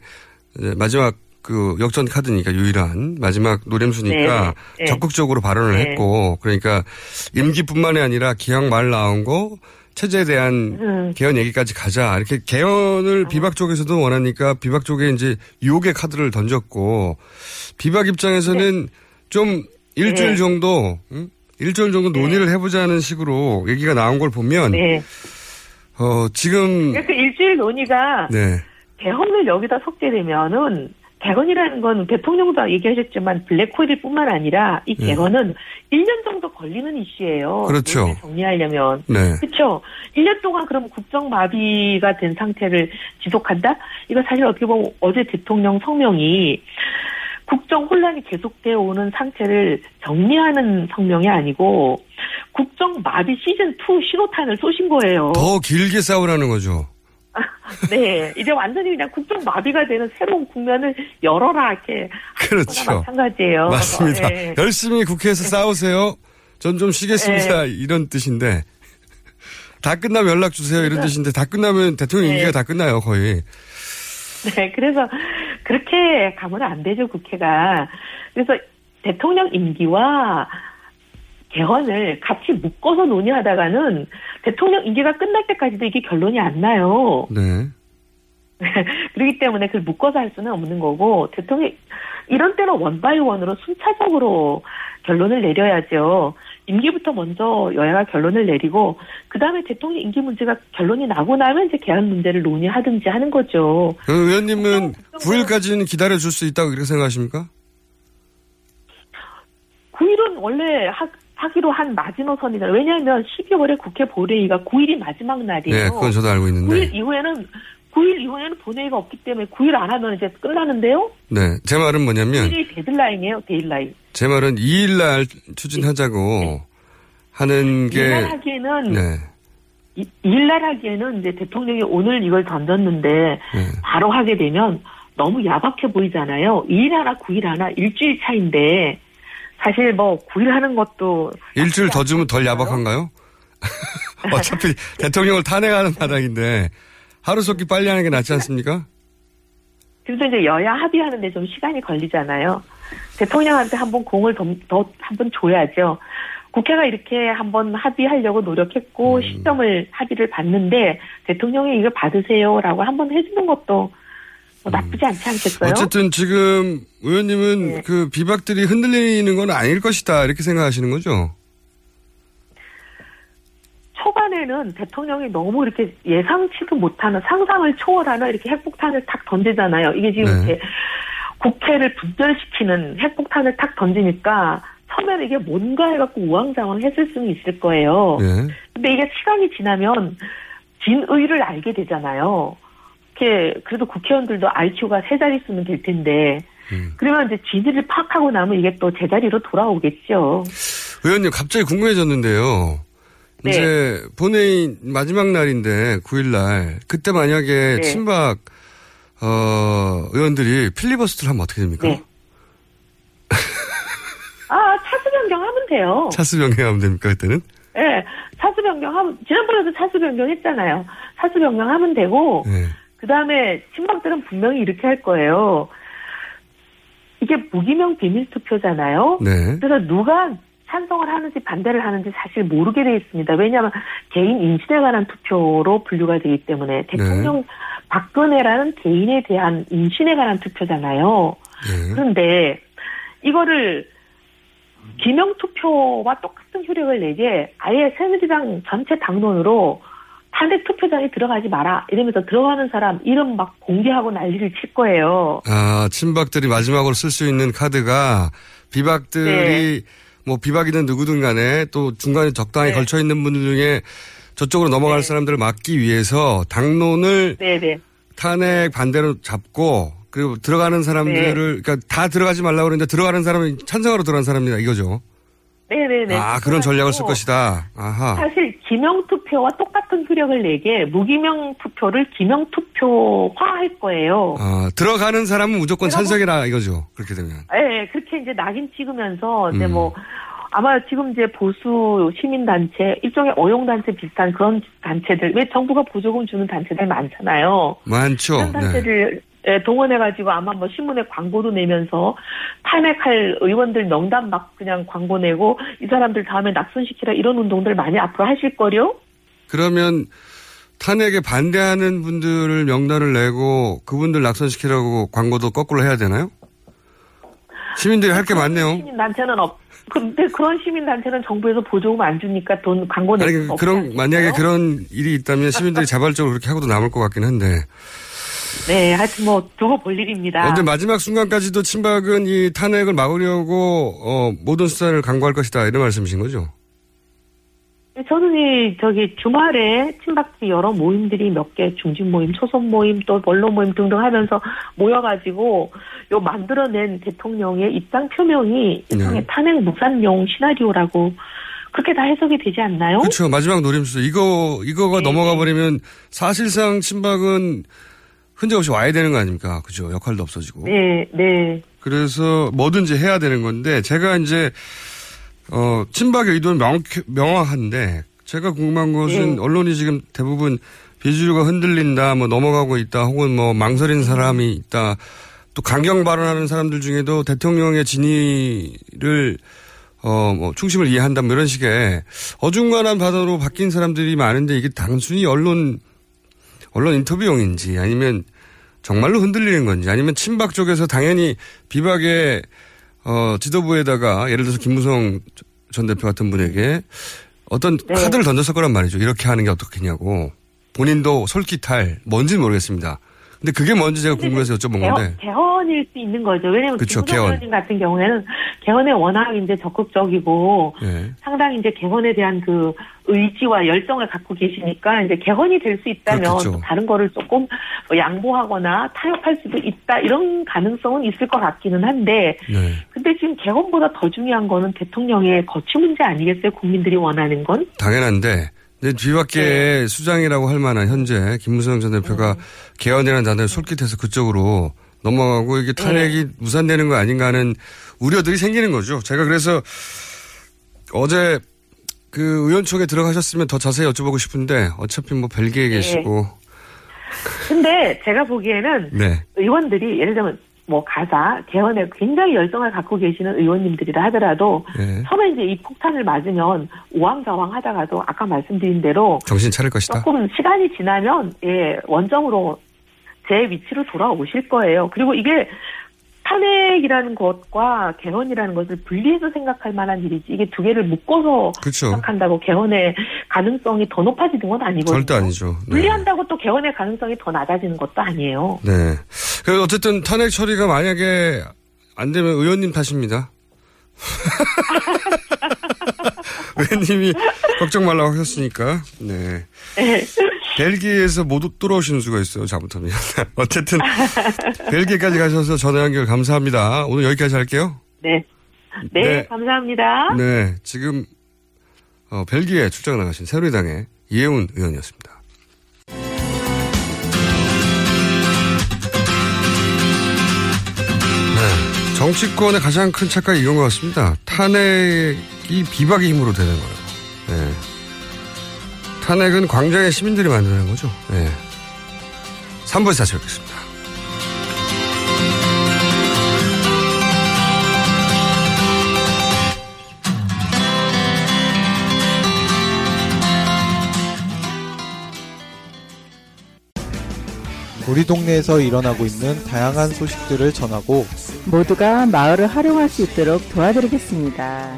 마지막 그 역전 카드니까 유일한 마지막 노림수니까 네, 네. 적극적으로 발언을 네. 했고 그러니까 임기뿐만이 아니라 기왕 말 나온 거 체제에 대한 음. 개헌 얘기까지 가자. 이렇게 어. 개헌을 비박 쪽에서도 원하니까 비박 쪽에 이제 유혹의 카드를 던졌고 비박 입장에서는 좀 일주일 네. 정도, 응? 일주일 정도 논의를 해보자는 식으로 얘기가 나온 걸 보면, 네. 어, 지금, 그래서 일주일 논의가 네. 개헌을 여기다 섞게되면은 개헌이라는 건 대통령도 얘기하셨지만 블랙홀일 뿐만 아니라 이 네. 개헌은 1년 정도 걸리는 이슈예요. 그렇죠. 정리하려면. 네. 그렇죠. 1년 동안 그럼 국정 마비가 된 상태를 지속한다? 이거 사실 어떻게 보면 어제 대통령 성명이 국정 혼란이 계속되어 오는 상태를 정리하는 성명이 아니고 국정 마비 시즌 2 신호탄을 쏘신 거예요. 더 길게 싸우라는 거죠. 네, 이제 완전히 그냥 국정 마비가 되는 새로운 국면을 열어라 이렇게 그렇죠. 마찬가지예요. 맞습니다. 네. 열심히 국회에서 싸우세요. 전 좀 쉬겠습니다. 네. 이런 뜻인데. 다 끝나면 연락 주세요. 이런 뜻인데 다 끝나면 대통령 네. 임기가 다 끝나요. 거의. 네, 그래서 그렇게 가면 안 되죠 국회가. 그래서 대통령 임기와 개헌을 같이 묶어서 논의하다가는 대통령 임기가 끝날 때까지도 이게 결론이 안 나요. 네. 그렇기 때문에 그걸 묶어서 할 수는 없는 거고 대통령 이런 때는 one by one으로 순차적으로 결론을 내려야죠. 임기부터 먼저 여야가 결론을 내리고 그 다음에 대통령 임기 문제가 결론이 나고 나면 이제 개헌 문제를 논의하든지 하는 거죠. 그 의원님은 9일까지는 기다려 줄 수 있다고 그렇게 생각하십니까? 9일은 원래 하, 하기로 한 마지노선이잖아요. 왜냐하면 12월에 국회 본회의가 9일이 마지막 날이에요. 네, 그건 저도 알고 있는데. 9일 이후에는 9일 이후에는 본회의가 없기 때문에 9일 안 하면 이제 끝나는데요. 네, 제 말은 뭐냐면 9일이 데드라인이에요, 데드라인. 제 말은 2일 날 추진하자고 하는 게 2일날 하기에는 네. 이- 2일날 하기에는 이제 대통령이 오늘 이걸 던졌는데 네. 바로 하게 되면 너무 야박해 보이잖아요. 2일 하나, 9일 하나, 일주일 차인데 사실 뭐 9일 하는 것도 일주일 더 주면 덜 야박한가요? 어차피 대통령을 탄핵하는 마당인데 하루속히 빨리 하는 게 낫지 않습니까? 그래서 이제 여야 합의하는데 좀 시간이 걸리잖아요. 대통령한테 한번 공을 더 한번 줘야죠. 국회가 이렇게 한번 합의하려고 노력했고 음. 시점을 합의를 봤는데 대통령이 이거 받으세요라고 한번 해주는 것도 뭐 나쁘지 않지 않겠어요? 음. 어쨌든 지금 의원님은 그 비박들이 흔들리는 건 아닐 것이다 이렇게 생각하시는 거죠? 초반에는 대통령이 너무 이렇게 예상치도 못하는 상상을 초월하는 이렇게 핵폭탄을 탁 던지잖아요. 이게 지금 네. 이렇게 국회를 분절시키는 핵폭탄을 탁 던지니까 처음에는 이게 뭔가 해갖고 우왕좌왕 했을 수는 있을 거예요. 네. 근데 이게 시간이 지나면 진의를 알게 되잖아요. 이렇게 그래도 국회의원들도 IQ가 세 자릿수는 될 텐데 그러면 이제 진의를 파악하고 나면 이게 또 제자리로 돌아오겠죠. 의원님 갑자기 궁금해졌는데요. 네. 이제 본회의 마지막 날인데 9일날 그때 만약에 네. 친박 어, 의원들이 필리버스터를 하면 어떻게 됩니까? 네. 아 차수 변경하면 돼요. 차수 변경하면 됩니까 그때는? 예, 차수 변경하면 지난번에도 차수 변경했잖아요. 차수 변경하면 되고 네. 그 다음에 친박들은 분명히 이렇게 할 거예요. 이게 무기명 비밀 투표잖아요. 네. 그래서 누가 찬성을 하는지 반대를 하는지 사실 모르게 돼 있습니다. 왜냐하면 개인 인신에 관한 투표로 분류가 되기 때문에 대통령 박근혜라는 개인에 대한 인신에 관한 투표잖아요. 그런데 이거를 기명 투표와 똑같은 효력을 내게 아예 새누리당 전체 당론으로 탄핵 투표장에 들어가지 마라 이러면서 들어가는 사람 이름 막 공개하고 난리를 칠 거예요. 아, 친박들이 마지막으로 쓸 수 있는 카드가 비박들이 네. 뭐 비박이든 누구든 간에 또 중간에 적당히 걸쳐 있는 분들 중에 저쪽으로 넘어갈 사람들을 막기 위해서 당론을 네네. 탄핵 반대로 잡고 그리고 들어가는 사람들을 그러니까 다 들어가지 말라고 그러는데 들어가는 사람이 찬성으로 들어간 사람이다 이거죠. 네네네. 아, 그런 전략을 쓸 것이다. 아하. 사실 기명 투표와 똑같은 효력을 내게 무기명 투표를 기명 투표화할 거예요. 아, 들어가는 사람은 무조건 찬성이라 이거죠. 그렇게 되면. 예, 그렇게 이제 낙인 찍으면서 이제 음. 뭐 아마 지금 이제 보수 시민단체 일종의 어용단체 비슷한 그런 단체들 왜 정부가 보조금 주는 단체들 많잖아요. 많죠. 그런 네. 단체를 예, 동원해가지고 아마 뭐 신문에 광고도 내면서 탄핵할 의원들 명단 막 그냥 광고 내고 이 사람들 다음에 낙선시키라 이런 운동들 많이 앞으로 하실 거요? 그러면 탄핵에 반대하는 분들을 명단을 내고 그분들 낙선시키라고 광고도 거꾸로 해야 되나요? 시민들이 할 게 많네요. 시민단체는 없. 근데 그런 시민단체는 정부에서 보조금 안 주니까 돈 광고 아니, 그- 거 그런, 만약에 그런 일이 있다면 시민들이 자발적으로 그렇게 하고도 남을 것 같긴 한데. 네, 하여튼 뭐 두고 볼 일입니다. 근데 마지막 순간까지도 친박은 이 탄핵을 막으려고, 어, 모든 수단을 강구할 것이다. 이런 말씀이신 거죠? 저는 이 저기 주말에 친박지 여러 모임들이 몇 개 중진 모임, 초선 모임, 또 원로 모임 등등 하면서 모여가지고 요 만들어낸 대통령의 입장 표명이 일종의 네. 탄핵 무산용 시나리오라고 그렇게 다 해석이 되지 않나요? 그렇죠. 마지막 노림수. 이거, 이거가 네. 넘어가 버리면 사실상 친박은 흔적 없이 와야 되는 거 아닙니까? 그죠. 역할도 없어지고. 네, 네. 그래서 뭐든지 해야 되는 건데 제가 이제 어 친박의 의도는 명, 명확한데 제가 궁금한 것은 네. 언론이 지금 대부분 비주류가 흔들린다, 뭐 넘어가고 있다, 혹은 뭐 망설이는 사람이 있다, 또 강경 발언하는 사람들 중에도 대통령의 진위를 어, 뭐, 충심을 이해한다, 뭐 이런 식의 어중간한 발언으로 바뀐 사람들이 많은데 이게 단순히 언론, 언론 인터뷰용인지 아니면 정말로 흔들리는 건지 아니면 친박 쪽에서 당연히 비박의 어, 지도부에다가 예를 들어서 김무성 전 대표 같은 분에게 어떤 네. 카드를 던졌을 거란 말이죠. 이렇게 하는 게 어떻겠냐고. 본인도 솔깃할 뭔지는 모르겠습니다. 근데 그게 뭔지 제가 궁금해서 여쭤본 건데. 개헌, 개헌일 수 있는 거죠. 왜냐하면 그쵸, 개헌. 같은 경우에는 개헌에 워낙 이제 적극적이고 예. 상당히 이제 개헌에 대한 그 의지와 열정을 갖고 계시니까 이제 개헌이 될 수 있다면 다른 거를 조금 뭐 양보하거나 타협할 수도 있다 이런 가능성은 있을 것 같기는 한데 네. 근데 지금 개헌보다 더 중요한 거는 대통령의 거취 문제 아니겠어요? 국민들이 원하는 건? 당연한데 근데 뒤밖에 수장이라고 할 만한 현재 김무성 전 대표가 개헌이라는 단어를 솔깃해서 그쪽으로 넘어가고 이게 탄핵이 무산되는 거 아닌가 하는 우려들이 생기는 거죠. 제가 그래서 어제 그 의원총회 들어가셨으면 더 자세히 여쭤보고 싶은데 어차피 뭐 벨기에 계시고. 근데 제가 보기에는 네. 의원들이 예를 들면 뭐 가사 개헌에 굉장히 열정을 갖고 계시는 의원님들이라 하더라도 네. 처음에 이제 이 폭탄을 맞으면 우왕좌왕 하다가도 아까 말씀드린 대로 정신 차릴 것이다. 조금 시간이 지나면 예 원점으로 제 위치로 돌아오실 거예요. 그리고 이게 탄핵이라는 것과 개헌이라는 것을 분리해서 생각할 만한 일이지 이게 두 개를 묶어서 그렇죠. 생각한다고 개헌의 가능성이 더 높아지는 건 아니거든요. 절대 아니죠. 네. 분리한다고 또 개헌의 가능성이 더 낮아지는 것도 아니에요. 네. 그래서 어쨌든 탄핵 처리가 만약에 안 되면 의원님 탓입니다. 의원님이 걱정 말라고 하셨으니까. 네. 벨기에에서 못 돌아오시는 수가 있어요, 잘못하면. 어쨌든, 벨기에까지 가셔서 전화 연결 감사합니다. 오늘 여기까지 할게요. 네. 네, 네. 감사합니다. 네. 지금, 어, 벨기에 출장 나가신 새누리당의 이혜훈 의원이었습니다. 네. 정치권의 가장 큰 착각이 이런 것 같습니다. 탄핵이 비박의 힘으로 되는 거예요. 네. 탄핵은 광장의 시민들이 만드는 거죠. 네. 3부에서 다시 뵙겠습니다. 우리 동네에서 일어나고 있는 다양한 소식들을 전하고 모두가 마을을 활용할 수 있도록 도와드리겠습니다.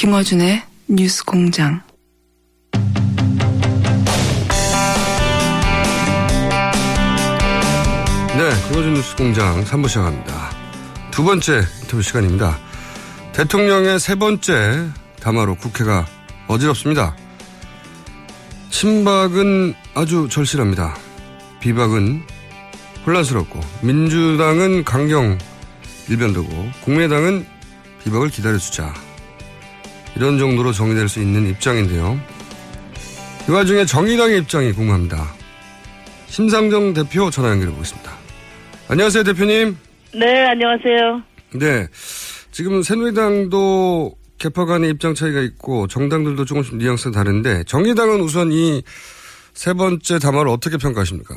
김어준의 뉴스 공장. 네, 김호준 뉴스 공장 3부 시작합니다. 두 번째 인터뷰 시간입니다. 대통령의 세 번째 담화로 국회가 어지럽습니다. 친박은 아주 절실합니다. 비박은 혼란스럽고 민주당은 강경 일변도고 국민의당은 비박을 기다려 주자 이런 정도로 정리될 수 있는 입장인데요. 이 와중에 정의당의 입장이 궁금합니다. 심상정 대표 전화 연결해 보겠습니다. 안녕하세요, 대표님. 네, 안녕하세요. 네. 지금 새누리당도 개파 간의 입장 차이가 있고 정당들도 조금씩 뉘앙스가 다른데 정의당은 우선 이 세 번째 담화를 어떻게 평가하십니까?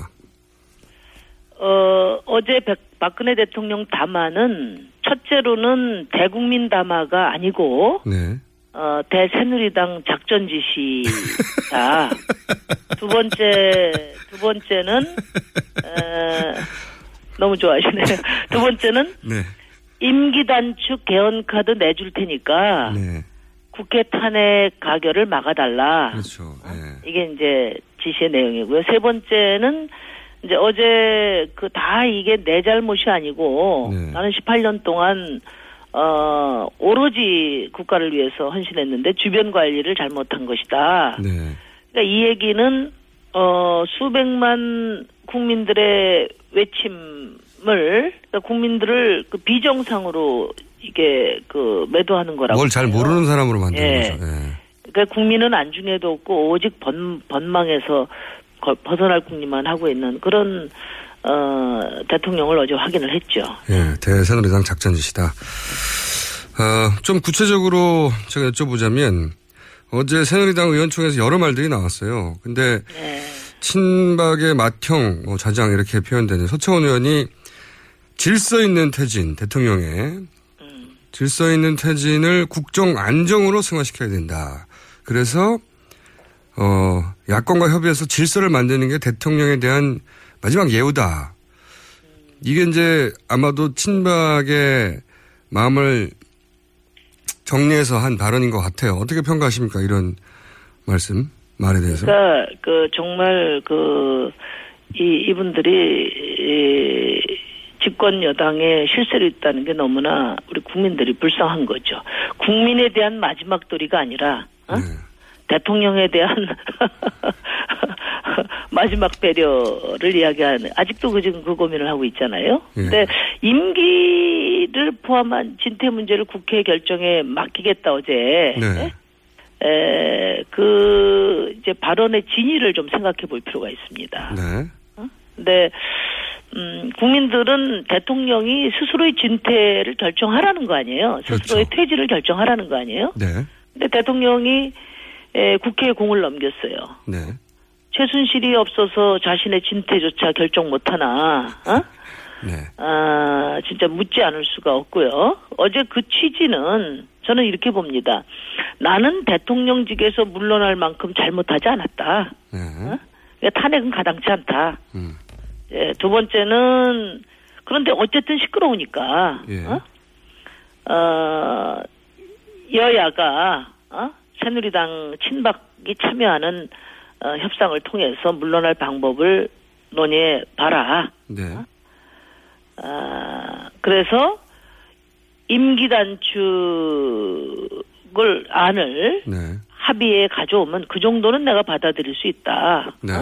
어, 어제 백- 박근혜 대통령 담화는 첫째로는 대국민 담화가 아니고 네. 어, 대새누리당 작전 지시다. 두 번째, 두 번째는, 어, 너무 좋아하시네요. 두 번째는 네. 임기 단축 개헌 카드 내줄 테니까 네. 국회 탄핵 가결을 막아달라. 그렇죠. 이게 이제 지시의 내용이고요. 세 번째는 이제 어제 그 다 이게 내 잘못이 아니고 네. 나는 18년 동안 어 오로지 국가를 위해서 헌신했는데 주변 관리를 잘못한 것이다. 네. 그러니까 이 얘기는 어 수백만 국민들의 외침을 그러니까 국민들을 그 비정상으로 이게 그 매도하는 거라고. 뭘 잘. 모르는 사람으로 만드는 예. 거죠. 예. 그러니까 국민은 안중에도 없고 오직 번, 번망에서 거- 벗어날 국리만 하고 있는 그런 어, 대통령을 어제 확인을 했죠. 예, 대새누리당 작전 지시다. 어, 좀 구체적으로 제가 여쭤보자면 어제 새누리당 의원총회에서 여러 말들이 나왔어요. 근데 친박의 맏형 뭐 자장 이렇게 표현되는 서채원 의원이 질서 있는 퇴진 대통령의 질서 있는 퇴진을 국정 안정으로 승화시켜야 된다. 그래서 어 야권과 협의해서 질서를 만드는 게 대통령에 대한 마지막 예우다. 이게 이제 아마도 친박의 마음을 정리해서 한 발언인 것 같아요. 어떻게 평가하십니까? 이런 말씀, 말에 대해서. 그러니까 그 정말 그 이, 이분들이 이, 집권 여당에 실세로 있다는 게 너무나 우리 국민들이 불쌍한 거죠. 국민에 대한 마지막 도리가 아니라 어? 대통령에 대한 마지막 배려를 이야기하는 아직도 그 지금 그 고민을 하고 있잖아요. 근데 임기를 포함한 진퇴 문제를 국회 결정에 맡기겠다 어제. 네. 에, 그, 이제 발언의 진위를 좀 생각해 볼 필요가 있습니다. 네. 근데, 음, 국민들은 대통령이 스스로의 진퇴를 결정하라는 거 아니에요? 스스로의 퇴진을 결정하라는 거 아니에요? 네. 근데 대통령이 에, 국회에 공을 넘겼어요. 네. 최순실이 없어서 자신의 진퇴조차 결정 못하나, 어? 네. 아, 진짜 묻지 않을 수가 없고요. 어제 그 취지는 저는 이렇게 봅니다. 나는 대통령직에서 물러날 만큼 잘못하지 않았다. 네. 어? 그러니까 탄핵은 가당치 않다. 음. 예, 두 번째는 그런데 어쨌든 시끄러우니까 예. 어? 어, 여야가 어? 새누리당 친박이 참여하는 어, 협상을 통해서 물러날 방법을 논의해 봐라. 네. 아, 그래서 임기 단축을 안을 네. 합의에 가져오면 그 정도는 내가 받아들일 수 있다. 네.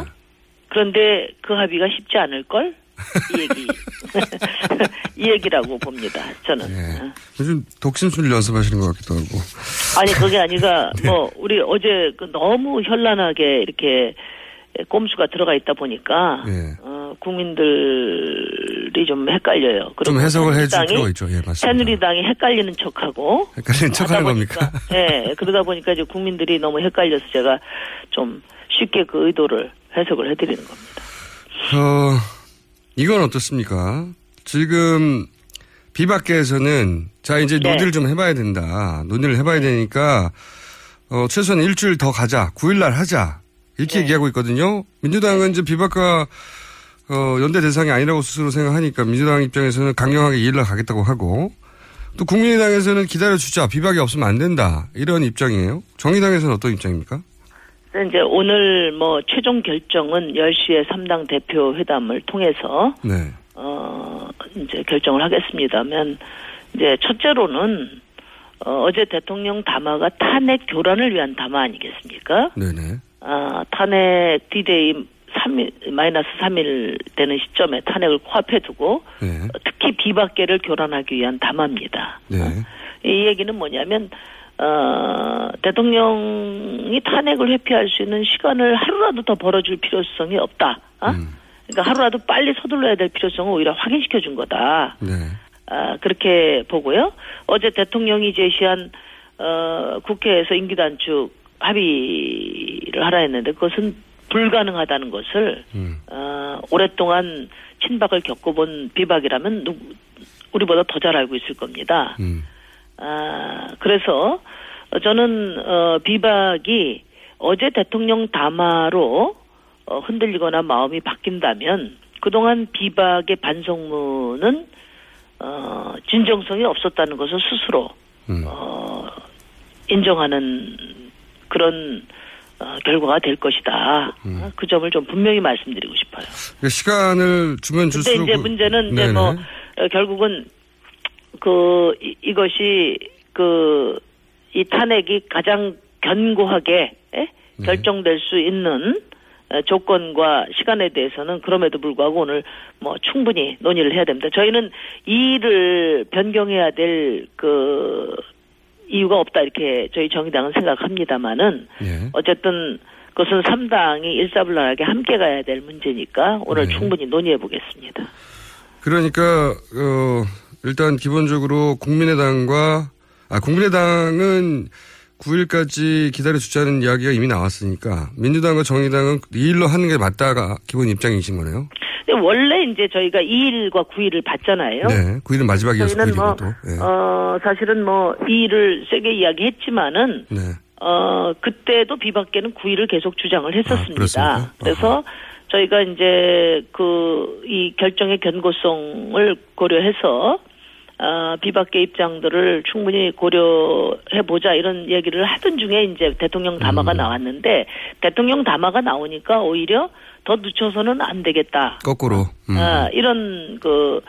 그런데 그 합의가 쉽지 않을 걸? 이 얘기. 이 얘기라고 봅니다. 저는. 네. 요즘 독심술 연습하시는 것 같기도 하고. 아니 그게 아니라 뭐 우리 어제 그 너무 현란하게 이렇게 꼼수가 들어가 있다 보니까 예. 어, 국민들이 좀 헷갈려요. 좀 해석을 해줄 필요가 있죠. 예, 맞습니다. 새누리당이 헷갈리는 척하고 헷갈리는 척 하는 겁니까? 예 그러다 보니까 이제 국민들이 너무 헷갈려서 제가 좀 쉽게 그 의도를 해석을 해드리는 겁니다. 어, 이건 어떻습니까? 지금 비박계에서는 자 이제 네. 논의를 좀 해봐야 된다. 논의를 해봐야 되니까 어, 최소한 일주일 더 가자. 9일날 하자. 이렇게 네. 얘기하고 있거든요. 민주당은 이제 비박과 어, 연대 대상이 아니라고 스스로 생각하니까 민주당 입장에서는 강경하게 2일날 가겠다고 하고 또 국민의당에서는 기다려주자. 비박이 없으면 안 된다. 이런 입장이에요. 정의당에서는 어떤 입장입니까? 이제 오늘 뭐 최종 결정은 10시에 3당 대표 회담을 통해서 네. 어 이제 결정을 하겠습니다만 이제 첫째로는 어, 어제 대통령 담화가 탄핵 교란을 위한 담화 아니겠습니까? 네네. 아, 탄핵 디데이 3일, 마이너스 3일 되는 시점에 탄핵을 코앞에 두고 네. 특히 비박계를 교란하기 위한 담화입니다. 네. 이 얘기는 뭐냐면 어, 대통령이 탄핵을 회피할 수 있는 시간을 하루라도 더 벌어줄 필요성이 없다. 어? 음. 그러니까 하루라도 빨리 서둘러야 될 필요성을 오히려 확인시켜 준 거다. 네. 아, 그렇게 보고요. 어제 대통령이 제시한 어, 국회에서 임기 단축 합의를 하라 했는데 그것은 불가능하다는 것을 음. 어, 오랫동안 친박을 겪어본 비박이라면 누, 우리보다 더 잘 알고 있을 겁니다. 음. 아, 그래서 어, 저는 어, 비박이 어제 대통령 담화로 어, 흔들리거나 마음이 바뀐다면 그동안 비박의 반성문은 어, 진정성이 없었다는 것을 스스로 어, 인정하는 그런 어, 결과가 될 것이다. 어, 그 점을 좀 분명히 말씀드리고 싶어요. 그 시간을 주면 근데 줄수록 이제 문제는 이제. 뭐 어, 결국은 그 이, 이것이 그 이 탄핵이 가장 견고하게 예? 네. 결정될 수 있는 어, 조건과 시간에 대해서는 그럼에도 불구하고 오늘 뭐 충분히 논의를 해야 됩니다. 저희는 이 일을 변경해야 될 그 이유가 없다 이렇게 저희 정의당은 생각합니다만은 예. 어쨌든 그것은 3당이 일사불란하게 함께 가야 될 문제니까 오늘 네. 충분히 논의해 보겠습니다. 그러니까 어 일단 기본적으로 국민의당과 아 국민의당은 9일까지 기다려 주자는 이야기가 이미 나왔으니까 민주당과 정의당은 이 일로 하는 게 맞다가 기본 입장이신 거네요. 원래 이제 저희가 2일과 9일을 받잖아요. 네. 9일은 마지막이어서 저희는 9일이고 뭐, 또. 예. 어, 사실은 뭐, 2일을 세게 이야기했지만은, 네. 어, 그때도 비박계는 9일을 계속 주장을 했었습니다. 그렇습니까? 그래서 저희가 이제 그, 이 결정의 견고성을 고려해서, 어, 비박계 입장들을 충분히 고려해 보자 이런 얘기를 하던 중에 이제 대통령 음. 담화가 나왔는데, 대통령 담화가 나오니까 오히려 더 늦춰서는 안 되겠다. 거꾸로. 음. 아, 이런 그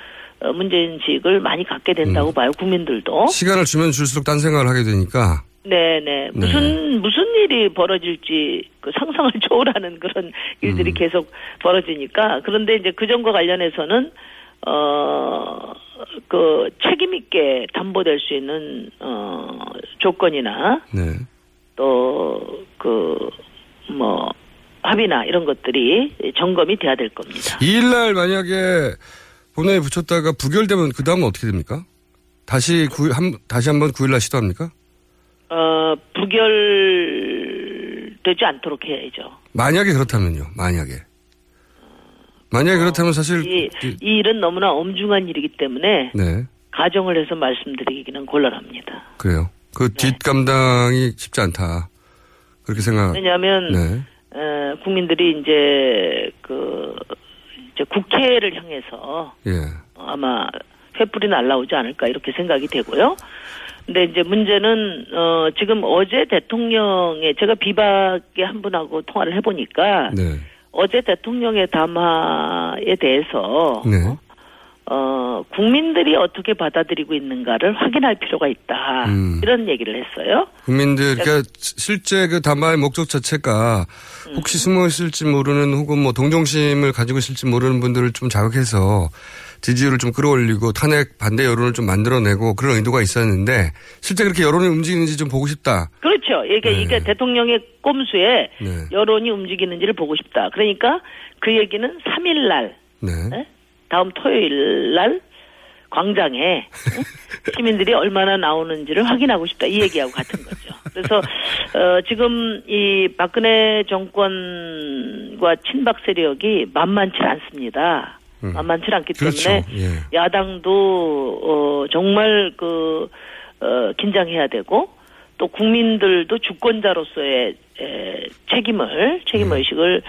어, 문제인식을 많이 갖게 된다고 음. 봐요 국민들도. 시간을 주면 줄수록 딴 생각을 하게 되니까 네네 무슨 무슨 일이 벌어질지 그 상상을 초월하는 그런 일들이 음. 계속 벌어지니까 그런데 이제 그 점과 관련해서는 어 그 책임 있게 담보될 수 있는 어 조건이나 네. 또그 뭐 합의나 이런 것들이 점검이 돼야 될 겁니다. 2일 날 만약에 본회의에 붙였다가 부결되면 그 다음은 어떻게 됩니까? 다시 9일 한 다시 한번 9일 날 시도합니까? 어, 부결 되지 않도록 해야죠. 만약에 그렇다면요. 만약에. 만약에 그렇다면 사실 이, 이 일은 너무나 엄중한 일이기 때문에 네 가정을 해서 말씀드리기는 곤란합니다. 그래요. 그 네. 뒷감당이 쉽지 않다. 그렇게 생각. 왜냐하면 네. 어, 국민들이 이제 그 이제 국회를 향해서 예. 아마 횃불이 날라오지 않을까 이렇게 생각이 되고요. 근데 이제 문제는 어 지금 어제 대통령의 제가 비박의 한 분하고 통화를 해보니까 네. 어제 대통령의 담화에 대해서 네. 어 국민들이 어떻게 받아들이고 있는가를 확인할 필요가 있다 음. 이런 얘기를 했어요. 국민들, 그러니까 실제 그 담화의 목적 자체가 음. 혹시 숨어 있을지 모르는 혹은 뭐 동정심을 가지고 있을지 모르는 분들을 좀 자극해서 지지율을 좀 끌어올리고 탄핵 반대 여론을 좀 만들어내고 그런 의도가 있었는데 실제 그렇게 여론이 움직이는지 좀 보고 싶다. 그렇죠. 이게 이게 대통령의 꼼수에 네. 여론이 움직이는지를 보고 싶다. 그러니까 그 얘기는 3일 날 네. 다음 토요일 날 광장에 예? 시민들이 얼마나 나오는지를 확인하고 싶다 이 얘기하고 같은 거죠. 그래서 어, 지금 이 박근혜 정권과 친박 세력이 만만치 않습니다. 만만치 않기 그렇죠. 때문에 예. 야당도 어, 정말 그 어, 긴장해야 되고 또 국민들도 주권자로서의 에, 책임을 책임 네. 의식을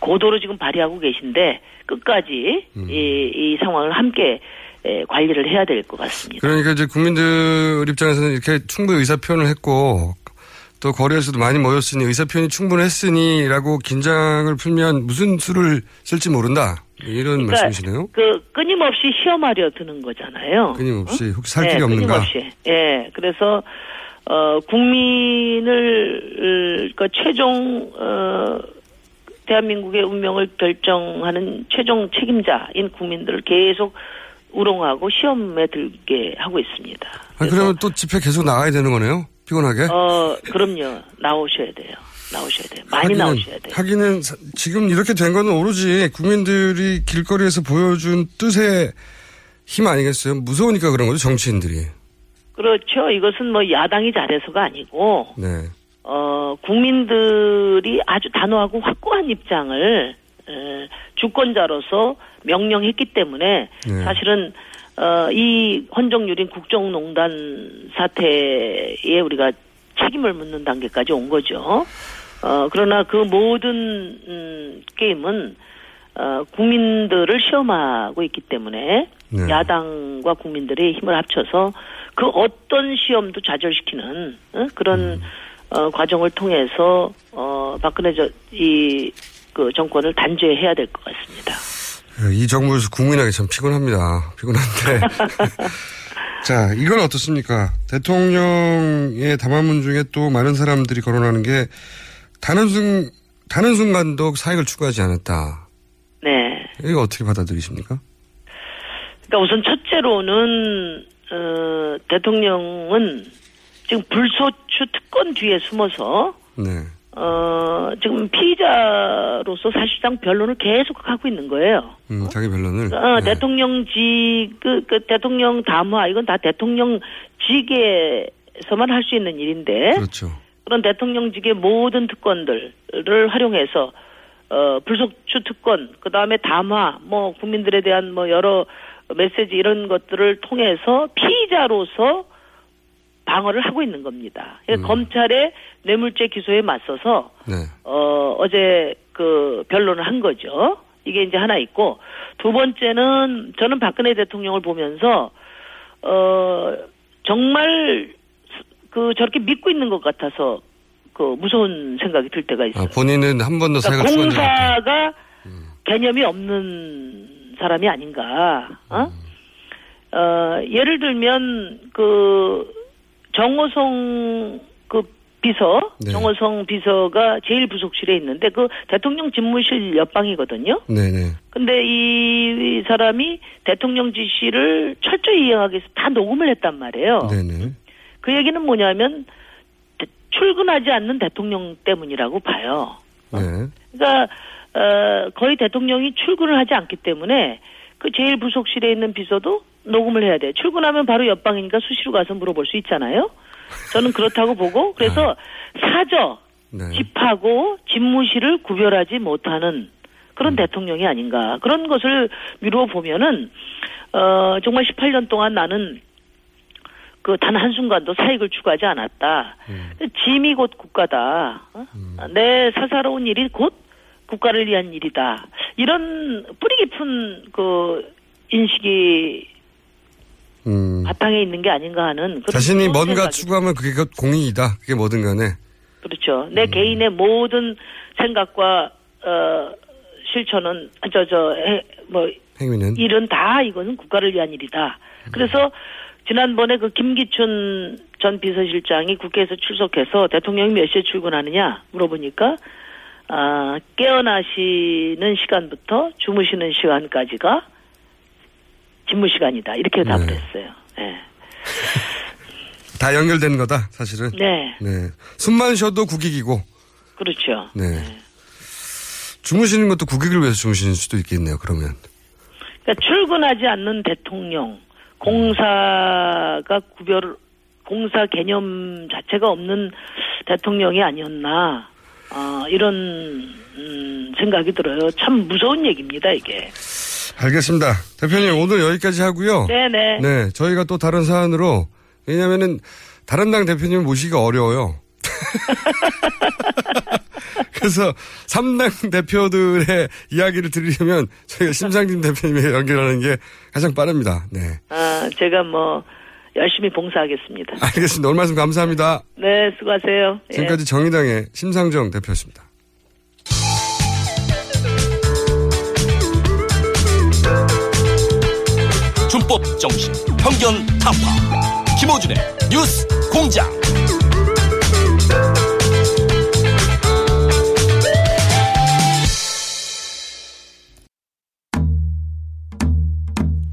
고도로 지금 발휘하고 계신데 끝까지 음. 이, 이 상황을 함께 에, 관리를 해야 될 것 같습니다. 그러니까 이제 국민들 입장에서는 이렇게 충분히 의사 표현을 했고 또 거리에서도 많이 모였으니 의사 표현이 충분했으니라고 긴장을 풀면 무슨 수를 쓸지 모른다 이런 말씀이시네요. 그 끊임없이 시험하려 드는 거잖아요. 끊임없이 어? 혹시 살 길이 네, 없는가? 끊임없이. 예. 그래서 어 국민을 그 최종 어 대한민국의 운명을 결정하는 최종 책임자인 국민들을 계속 우롱하고 시험에 들게 하고 있습니다. 아니, 그러면 또 집회 계속 나가야 되는 거네요? 피곤하게? 어 그럼요. 나오셔야 돼요. 나오셔야 돼요. 많이 하기는- 나오셔야 돼요. 하기는 사- 지금 이렇게 된 거는 오로지 국민들이 길거리에서 보여준 뜻의 힘 아니겠어요? 무서우니까 그런 거죠, 정치인들이. 그렇죠. 이것은 뭐 야당이 잘해서가 아니고 네. 어, 국민들이 아주 단호하고 확고한 입장을 에, 주권자로서 명령했기 때문에 네. 사실은 어, 이 헌정유린 국정농단 사태에 우리가 책임을 묻는 단계까지 온 거죠. 어, 그러나 그 모든 음, 게임은 어, 국민들을 시험하고 있기 때문에 네. 야당과 국민들의 힘을 합쳐서 그 어떤 시험도 좌절시키는 어? 그런 음. 어, 과정을 통해서 어, 박근혜 저, 이, 그 정권을 단죄해야 될 것 같습니다. 이 정부에서 국민에게 참 피곤합니다. 피곤한데. 자, 이건 어떻습니까? 대통령의 담화문 중에 또 많은 사람들이 거론하는 게 단한 순, 단한 순간도 사익을 추구하지 않았다. 네. 이거 어떻게 받아들이십니까? 그러니까 우선 첫째로는 어, 대통령은 지금 불소추 특권 뒤에 숨어서 네. 어, 지금 피의자로서 사실상 변론을 계속 하고 있는 거예요. 음, 자기 변론을. 어, 네. 대통령직 그, 그 대통령 담화 이건 다 대통령직에서만 할 수 있는 일인데 그렇죠. 그런 대통령직의 모든 특권들을 활용해서 어, 불속추 특권, 그 다음에 담화, 뭐, 국민들에 대한 뭐, 여러 메시지 이런 것들을 통해서 피의자로서 방어를 하고 있는 겁니다. 그러니까 검찰의 뇌물죄 기소에 맞서서, 네. 어, 어제 그 변론을 한 거죠. 이게 이제 하나 있고, 두 번째는 저는 박근혜 대통령을 보면서, 어, 정말 그 저렇게 믿고 있는 것 같아서 그 무서운 생각이 들 때가 있어요. 아, 본인은 한 번도 그러니까. 공사가 개념이 없는 사람이 아닌가. 어? 어, 예를 들면 그 정호성 그 비서, 네. 정호성 비서가 제일 부속실에 있는데 그 대통령 집무실 옆방이거든요. 네네. 근데 이 사람이 대통령 지시를 철저히 이행하기 위해서 다 녹음을 했단 말이에요. 네네. 그 얘기는 뭐냐면 대- 출근하지 않는 대통령 때문이라고 봐요. 네. 그러니까 어, 거의 대통령이 출근을 하지 않기 때문에 그 제일 부속실에 있는 비서도 녹음을 해야 돼. 출근하면 바로 옆방이니까 수시로 가서 물어볼 수 있잖아요. 저는 그렇다고 보고 그래서 사저 네. 집하고 집무실을 구별하지 못하는 그런 대통령이 아닌가 그런 것을 미루어 보면은 어 정말 18년 동안 나는 그 단 한순간도 사익을 추구하지 않았다. 짐이 곧 국가다. 어? 내 사사로운 일이 곧 국가를 위한 일이다. 이런 뿌리 깊은 그 인식이 음. 바탕에 있는 게 아닌가 하는 자신이 뭔가 추구하면 그게 그 공익이다. 그게 뭐든 간에. 그렇죠. 내 개인의 모든 생각과 어 실천은 저저뭐 행위는. 일은 다 이거는 국가를 위한 일이다. 그래서 지난번에 그 김기춘 전 비서실장이 국회에서 출석해서 대통령이 몇 시에 출근하느냐 물어보니까 아 깨어나시는 시간부터 주무시는 시간까지가 집무 시간이다 이렇게 답을 했어요. 네. 다 연결되는 거다, 사실은. 네, 네. 숨만 쉬어도 국익이고. 그렇죠. 네. 주무시는 것도 국익을 위해서 주무시는 수도 있겠네요, 그러면. 그러니까 출근하지 않는 대통령, 공사가 구별, 공사 개념 자체가 없는 대통령이 아니었나, 아, 이런, 음, 생각이 들어요. 참 무서운 얘기입니다, 이게. 알겠습니다. 대표님, 오늘 여기까지 하고요. 네네. 네, 저희가 또 다른 사안으로, 왜냐면은, 다른 당 대표님 모시기가 어려워요. 그래서 3당 대표들의 이야기를 들으려면 저희가 심상진 대표님에 연결하는 게 가장 빠릅니다. 네. 아, 제가 뭐, 열심히 봉사하겠습니다. 알겠습니다. 오늘 말씀 감사합니다. 네, 수고하세요. 예. 지금까지 정의당의 심상정 대표였습니다. 준법 정신, 편견 타파. 김호준의 뉴스 공장.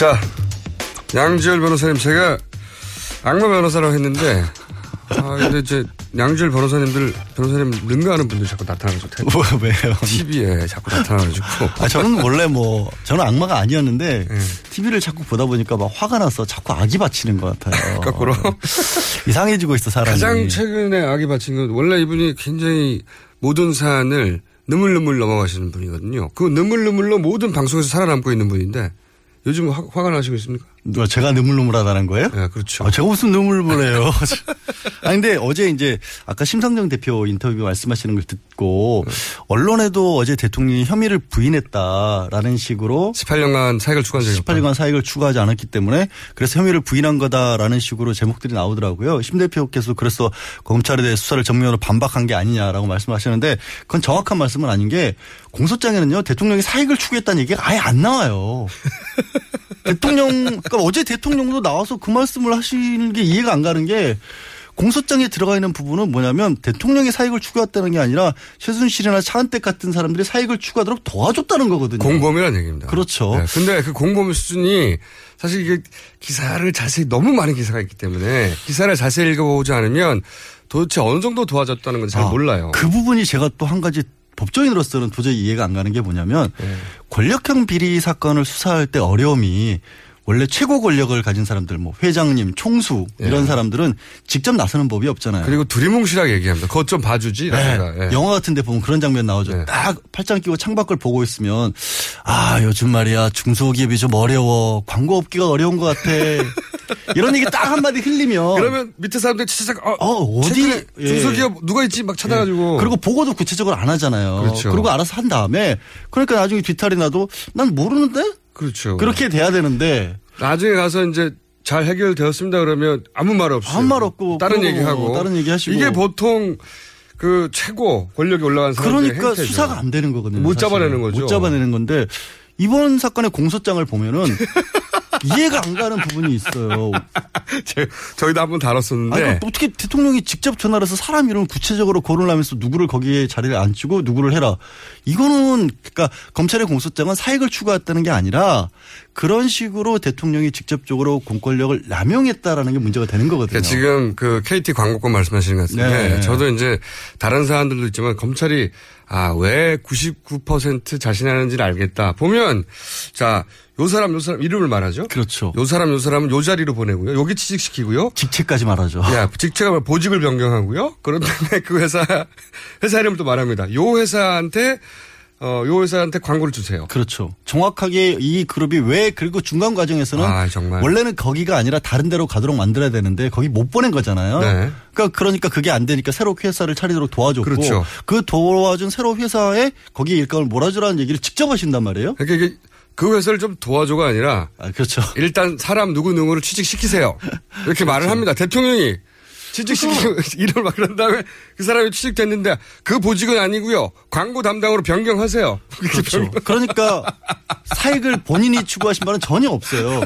자, 양지열 변호사님, 제가 악마 변호사라고 했는데, 아, 근데 이제 양지열 변호사님들, 변호사님 능가하는 분들 자꾸 나타나가지고. 뭐, 왜요? TV에 자꾸 나타나가지고. 아, 저는 원래 뭐, 저는 악마가 아니었는데, TV를 자꾸 보다 보니까 막 화가 나서 자꾸 악이 바치는 것 같아요. 거꾸로? 이상해지고 있어, 사람이. 가장 최근에 악이 바친 건, 원래 이분이 굉장히 모든 사안을 느물느물 넘어가시는 분이거든요. 그 느물느물로 모든 방송에서 살아남고 있는 분인데, 요즘 화, 화가 나시고 있습니까? 누가 제가 느물느물하다는 거예요? 네, 그렇죠. 아, 제가 무슨 느물느물해요. 아 근데 어제 이제 아까 심상정 대표 인터뷰 말씀하시는 걸 듣고 언론에도 어제 대통령이 혐의를 부인했다라는 식으로 18년간 사익을 추구한 적이 18년간 사익을 추구하지 않았기 때문에 그래서 혐의를 부인한 거다라는 식으로 제목들이 나오더라고요. 심 대표께서 그래서 검찰에 대해 수사를 정면으로 반박한 게 아니냐라고 말씀하시는데 그건 정확한 말씀은 아닌 게 공소장에는요 대통령이 사익을 추구했다는 얘기가 아예 안 나와요. 대통령, 그러니까 어제 대통령도 나와서 그 말씀을 하시는 게 이해가 안 가는 게 공소장에 들어가 있는 부분은 뭐냐면 대통령이 사익을 추구했다는 게 아니라 최순실이나 차은택 같은 사람들이 사익을 추구하도록 도와줬다는 거거든요. 공범이라는 얘기입니다. 그렇죠. 네, 근데 그 공범 수준이 사실 이게 기사를 자세히 너무 많은 기사가 있기 때문에 기사를 자세히 읽어보지 않으면 도대체 어느 정도 도와줬다는 건잘 아, 몰라요. 그 부분이 제가 또 한 가지 법조인으로서는 도저히 이해가 안 가는 게 뭐냐면 네. 권력형 비리 사건을 수사할 때 어려움이 원래 최고 권력을 가진 사람들 뭐 회장님, 총수 이런 예. 사람들은 직접 나서는 법이 없잖아요. 그리고 두리뭉실하게 얘기합니다. 그것 좀 봐주지. 네. 예. 영화 같은 데 보면 그런 장면 나오죠. 딱 팔짱 끼고 창밖을 보고 있으면 아, 요즘 말이야. 중소기업이 좀 어려워. 광고 업계가 어려운 것 같아. 이런 얘기 딱 한마디 흘리면 그러면 밑에 사람들 진짜 어, 어, 어디 예. 중소기업 누가 있지 막 찾아가지고 그리고 보고도 구체적으로 안 하잖아요. 그렇죠. 리고 알아서 한 다음에 그러니까 나중에 뒤탈이 나도 난 모르는데 그렇죠. 그렇게 돼야 되는데 나중에 가서 이제 잘 해결되었습니다 그러면 아무 말 없이 아무 말 없고 다른 얘기하고 다른 얘기하시고. 이게 보통 그 최고 권력이 올라간 사람들의 그러니까 행태죠. 수사가 안 되는 거거든요. 못 사실은. 잡아내는 거죠. 못 잡아내는 건데 이번 사건의 공소장을 보면은 이해가 안 가는 부분이 있어요. 저희도 한번 다뤘었는데 아니, 어떻게 대통령이 직접 전화를 해서 사람 이름 구체적으로 거론을 하면서 누구를 거기에 자리를 앉히고 누구를 해라. 이거는 그러니까 검찰의 공소장은 사익을 추구했다는 게 아니라 그런 식으로 대통령이 직접적으로 공권력을 남용했다라는 게 문제가 되는 거거든요. 그러니까 지금 그 KT 광고권 말씀하시는 것 같은데 네. 저도 이제 다른 사안들도 있지만 검찰이 아 왜 99% 자신하는지를 알겠다. 보면 자 요 사람 요 사람 이름을 말하죠. 그렇죠. 요 사람 요 사람은 요 자리로 보내고요. 여기 취직시키고요. 직책까지 말하죠. 야 직책을 보직을 변경하고요. 그런 다음에 그 회사 회사 이름을 또 말합니다. 요 회사한테 어, 요 회사한테 광고를 주세요. 그렇죠. 정확하게 이 그룹이 왜 그리고 중간 과정에서는 아, 정말. 원래는 거기가 아니라 다른 데로 가도록 만들어야 되는데 거기 못 보낸 거잖아요. 네. 그러니까 그러니까 그게 안 되니까 새로 회사를 차리도록 도와줬고 그렇죠. 그 도와준 새로 회사에 거기에 일감을 몰아주라는 얘기를 직접 하신단 말이에요. 그러니까 이게 그 회사를 좀 도와줘가 아니라 그렇죠. 일단 사람 누구 누구를 취직시키세요. 이렇게 말을 합니다. 대통령이 취직시키고 이름을 막 그런 다음에 그 사람이 취직됐는데 그 보직은 아니고요. 광고 담당으로 변경하세요. 그렇죠. 그러니까 사익을 본인이 추구하신 바는 전혀 없어요.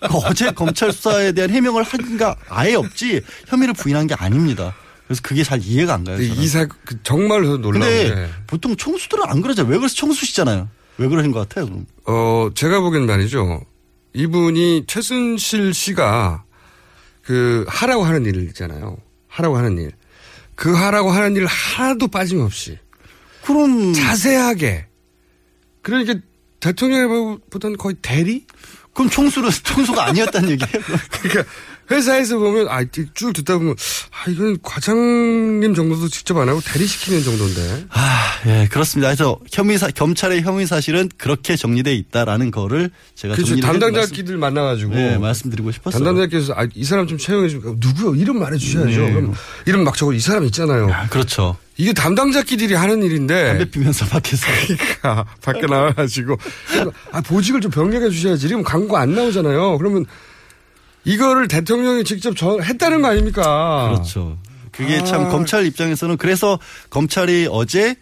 그 어제 검찰 수사에 대한 해명을 한가 아예 없지 혐의를 부인한 게 아닙니다. 그래서 그게 잘 이해가 안 가요. 이사 그 정말 놀라운데. 근데 보통 총수들은 안 그러잖아요. 왜 그래서 총수시잖아요. 왜 그러신 것 같아요, 그럼? 어, 제가 보기엔 말이죠. 이분이 최순실 씨가 그 하라고 하는 일 있잖아요. 하라고 하는 일. 그 하라고 하는 일 하나도 빠짐없이. 그럼. 자세하게. 그러니까 대통령보다는 거의 대리? 그럼 총수는 총수가 아니었다는 얘기예요? 그러니까 회사에서 보면 아, 쭉 듣다 보면 아, 이건 과장님 정도도 직접 안 하고 대리 시키는 정도인데. 아, 예, 그렇습니다. 그래서 혐의 사, 겸찰의 혐의 사실은 그렇게 정리돼 있다라는 거를 제가 그렇죠. 담당자끼들 만나가지고 네, 말씀드리고 싶었어요. 담당자께서 아, 이 사람 좀 채용해 주면 누구요? 이름 말해 주셔야죠. 네. 그럼 이름 막 적어 이 사람 있잖아요. 그렇죠. 이게 담당자끼리 하는 일인데 담배 피면서 밖에서 그러니까 밖에 나와가지고 아, 보직을 좀 병력해 주셔야지. 지금 광고 안 나오잖아요. 그러면 이거를 대통령이 직접 저, 했다는 거 아닙니까? 그렇죠. 그게 아. 참 검찰 입장에서는 그래서 검찰이 어제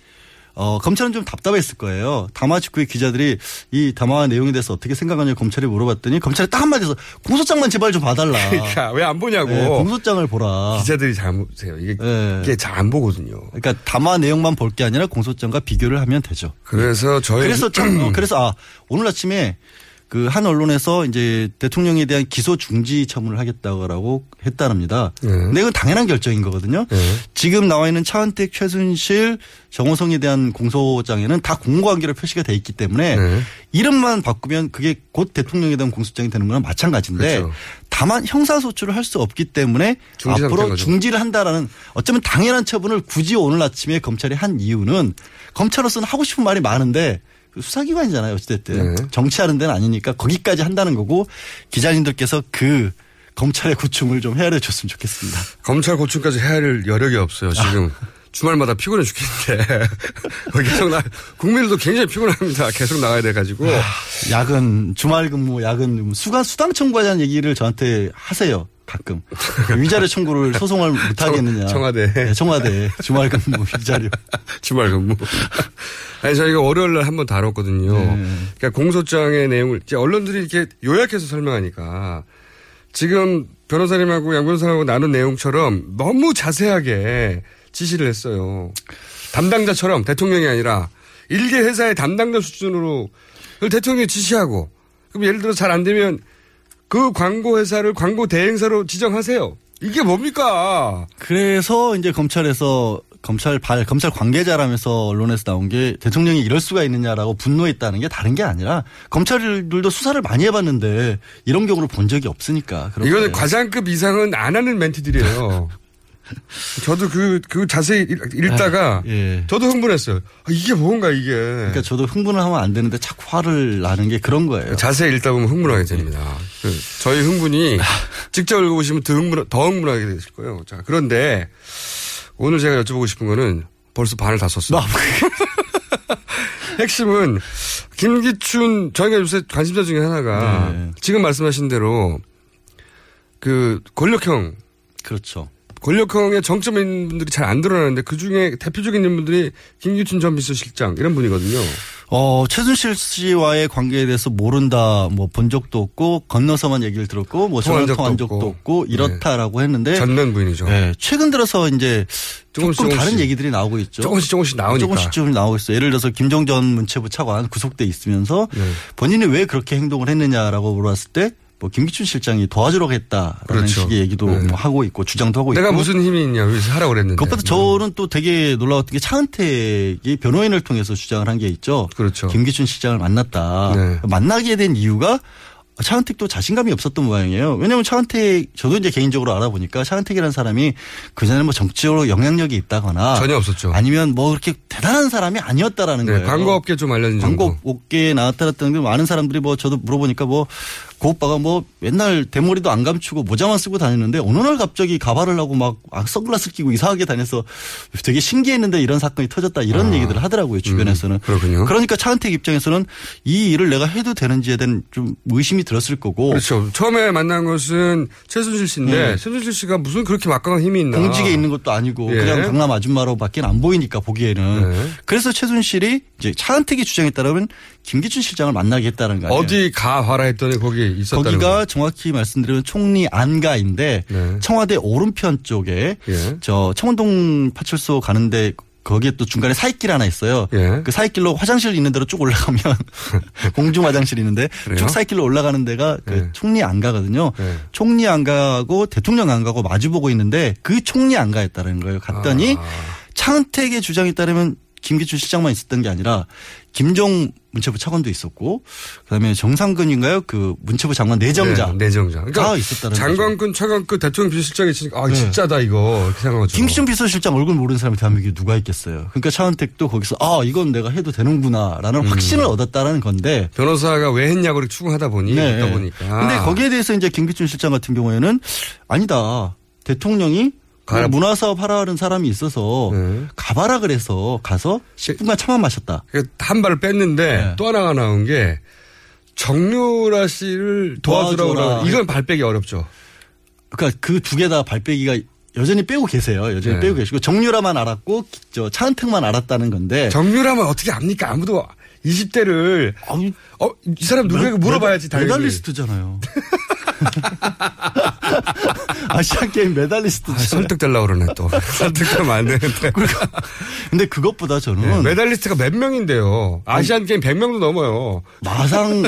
어, 검찰은 좀 답답했을 거예요. 담화 직후에 기자들이 이 담화 내용에 대해서 어떻게 생각하냐고 검찰이 물어봤더니 검찰이 딱 한마디에서 공소장만 제발 좀 봐달라. 그러니까 왜 안 보냐고. 네, 공소장을 보라. 기자들이 잘못해요. 이게, 네. 이게 잘 안 보거든요. 그러니까 담화 내용만 볼 게 아니라 공소장과 비교를 하면 되죠. 그래서 저희 그래서 참, 어, 그래서 아 오늘 아침에 그 한 언론에서 이제 대통령에 대한 기소 중지 처분을 하겠다고 했다랍니다. 네. 근데 이건 당연한 결정인 거거든요. 네. 지금 나와 있는 차은택, 최순실, 정호성에 대한 공소장에는 다 공무관계로 표시가 돼 있기 때문에 네. 이름만 바꾸면 그게 곧 대통령에 대한 공소장이 되는 거랑 마찬가지인데 그렇죠. 다만 형사소출을 할수 없기 때문에 중지 앞으로. 중지를 한다라는 어쩌면 당연한 처분을 굳이 오늘 아침에 검찰이 한 이유는 검찰로서는 하고 싶은 말이 많은데 수사기관이잖아요. 어찌됐든 네. 정치하는 데는 아니니까 거기까지 한다는 거고 기자님들께서 그 검찰의 고충을 좀 헤아려 줬으면 좋겠습니다. 검찰 고충까지 헤아릴 여력이 없어요. 지금 주말마다 피곤해 죽겠는데 계속 나 국민들도 굉장히 피곤합니다. 계속 나가야 돼 가지고 야근 주말 근무 야근 수강 수당 청구하자는 얘기를 저한테 하세요. 가끔 위자료 청구를 소송을 못 하겠느냐. 청와대. 네, 청와대 주말 근무 위자료. 주말 근무. 아니 저희가 월요일 날 한번 다뤘거든요. 네. 그러니까 공소장의 내용을 이제 언론들이 이렇게 요약해서 설명하니까 지금 변호사님하고 양 변호사하고 나눈 내용처럼 너무 자세하게 지시를 했어요. 담당자처럼 대통령이 아니라 일개 회사의 담당자 수준으로 대통령이 지시하고 그럼 예를 들어 잘 안 되면 그 광고 회사를 광고 대행사로 지정하세요. 이게 뭡니까? 그래서 이제 검찰에서 검찰 발 검찰 관계자라면서 언론에서 나온 게 대통령이 이럴 수가 있느냐라고 분노했다는 게 다른 게 아니라 검찰들도 수사를 많이 해봤는데 이런 경우를 본 적이 없으니까. 이거는. 과장급 이상은 안 하는 멘트들이에요. 저도 그, 그 자세히 읽- 읽다가 예. 저도 흥분했어요. 아, 이게 뭔가 이게. 그러니까 저도 흥분을 하면 안 되는데 자꾸 화를 나는 게 그런 거예요. 자세히 읽다 보면 흥분하게 됩니다. 그 저희 흥분이 직접 읽어보시면 더, 흥분, 더 흥분하게 되실 거예요. 자, 그런데 오늘 제가 여쭤보고 싶은 거는 벌써 반을 다 썼어요. 핵심은 김기춘 저희가 요새 관심사 중에 하나가 네. 지금 말씀하신 대로 그 권력형 그렇죠. 권력형의 정점인 분들이 잘 안 드러나는데 그 중에 대표적인 인물들이 김기춘 전 비서실장 이런 분이거든요. 어, 최순실 씨와의 관계에 대해서 모른다, 뭐 본 적도 없고 건너서만 얘기를 들었고 뭐 통한 전화 적도 통한 적도 없고. 없고 이렇다라고 했는데 전면 부인이죠. 네, 최근 들어서 이제 조금 조금씩 다른 조금씩. 얘기들이 나오고 있죠. 조금씩 조금씩 나오니까. 조금씩 좀 나오고 있어요. 예를 들어서 김종전 문체부 차관 구속돼 있으면서 네. 본인이 왜 그렇게 행동을 했느냐라고 물어봤을 때 뭐 김기춘 실장이 도와주려고 했다라는 그렇죠. 식의 얘기도 네. 뭐 하고 있고 주장도 하고 내가 있고 무슨 힘이 있냐 그래서 하라고 그랬는데. 그것보다 저는 또 되게 놀라웠던 게 차은택이 변호인을 통해서 주장을 한 게 있죠. 그렇죠. 김기춘 시장을 만났다. 네. 만나게 된 이유가 차은택도 자신감이 없었던 모양이에요. 왜냐하면 차은택 저도 이제 개인적으로 알아보니까 차은택이라는 사람이 그 전에 뭐 정치적으로 영향력이 있다거나 전혀 없었죠. 아니면 뭐 그렇게 대단한 사람이 아니었다라는 네, 거예요. 광고 업계 좀 알려진 정도. 광고 업계에 나왔다랬다는 게 많은 사람들이 뭐 저도 물어보니까 뭐 그 오빠가 뭐 맨날 대머리도 안 감추고 모자만 쓰고 다녔는데 어느 날 갑자기 가발을 하고 막 아, 선글라스를 끼고 이상하게 다녀서 되게 신기했는데 이런 사건이 터졌다 이런 아, 얘기들을 하더라고요 주변에서는. 그렇군요. 그러니까 차은택 입장에서는 이 일을 내가 해도 되는지에 대한 좀 의심이 들었을 거고. 그렇죠. 처음에 만난 것은 최순실 씨인데 네. 최순실 씨가 무슨 그렇게 막강한 힘이 있나. 공직에 있는 것도 아니고 예. 그냥 강남 아줌마로밖에 안 보이니까 보기에는 네. 그래서 최순실이 이제 차은택이 주장에 따르면 김기춘 실장을 만나게 했다는 거 아니에요? 어디 가 봐라 했더니 거기 있었다는 거기가 거. 정확히 말씀드리면 총리 안가인데 네. 청와대 오른편 쪽에 예. 저 청운동 파출소 가는데 거기에 또 중간에 사이길 하나 있어요. 예. 그 사이길로 화장실 있는 데로 쭉 올라가면 공중 화장실 있는데 그래요? 쭉 사이길로 올라가는 데가 그 네. 총리 안가거든요. 네. 총리 안가고 대통령 안가고 마주 보고 있는데 그 총리 안가였다는 거예요. 갔더니 아. 차은택의 주장에 따르면 김기춘 실장만 있었던 게 아니라 김종 문체부 차관도 있었고 그다음에 정상근인가요? 그 문체부 장관 내정자. 네, 내정자. 그러니까 다 있었다는 장관급, 차관급 대통령 비서실장이 있으니까 아, 네. 진짜다 이거. 이렇게 생각하죠. 김기춘 비서실장 얼굴 모르는 사람이 대한민국에 누가 있겠어요. 그러니까 차은택도 거기서 아 이건 내가 해도 되는구나라는 음. 확신을 얻었다는 건데 변호사가 왜 했냐고 이렇게 추궁하다 보니 네. 그러다 보니까. 근데 거기에 대해서 이제 김기춘 실장 같은 경우에는 아니다. 대통령이 가라- 문화사업 하라는 사람이 있어서 네. 가봐라 그래서 가서 10분간 차만 마셨다. 한 발을 뺐는데 네. 또 하나가 나온 게 정유라 씨를 도와주라고. 그러고 이건 발 빼기 어렵죠. 그러니까 그 두 개 다 발빼기가 여전히 빼고 계세요. 여전히 네. 빼고 계시고 정유라만 알았고 저 차은택만 알았다는 건데 정유라면 어떻게 압니까? 아무도 20대를 어, 이 사람 누구에게 물어봐야지 당연히. 메달리스트잖아요. 아시안 게임 메달리스트. 아, 설득되려고 그러네 또. 설득되면 안 되는데. 근데 그것보다 저는 네, 메달리스트가 몇 명인데요. 아시안 게임 100명도 넘어요. 마상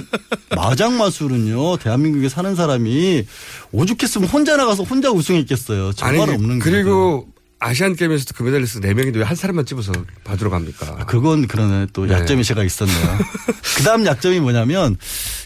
마장 마술은요 대한민국에 사는 사람이 오죽했으면 혼자 나가서 혼자 우승했겠어요. 정말 없는 그리고 아시안 게임에서도 그 메달리스트 4명인데 왜 한 사람만 집어서 받으러 갑니까? 그건 그러네 또 네. 약점이 제가 있었네요. 그 다음 약점이 뭐냐면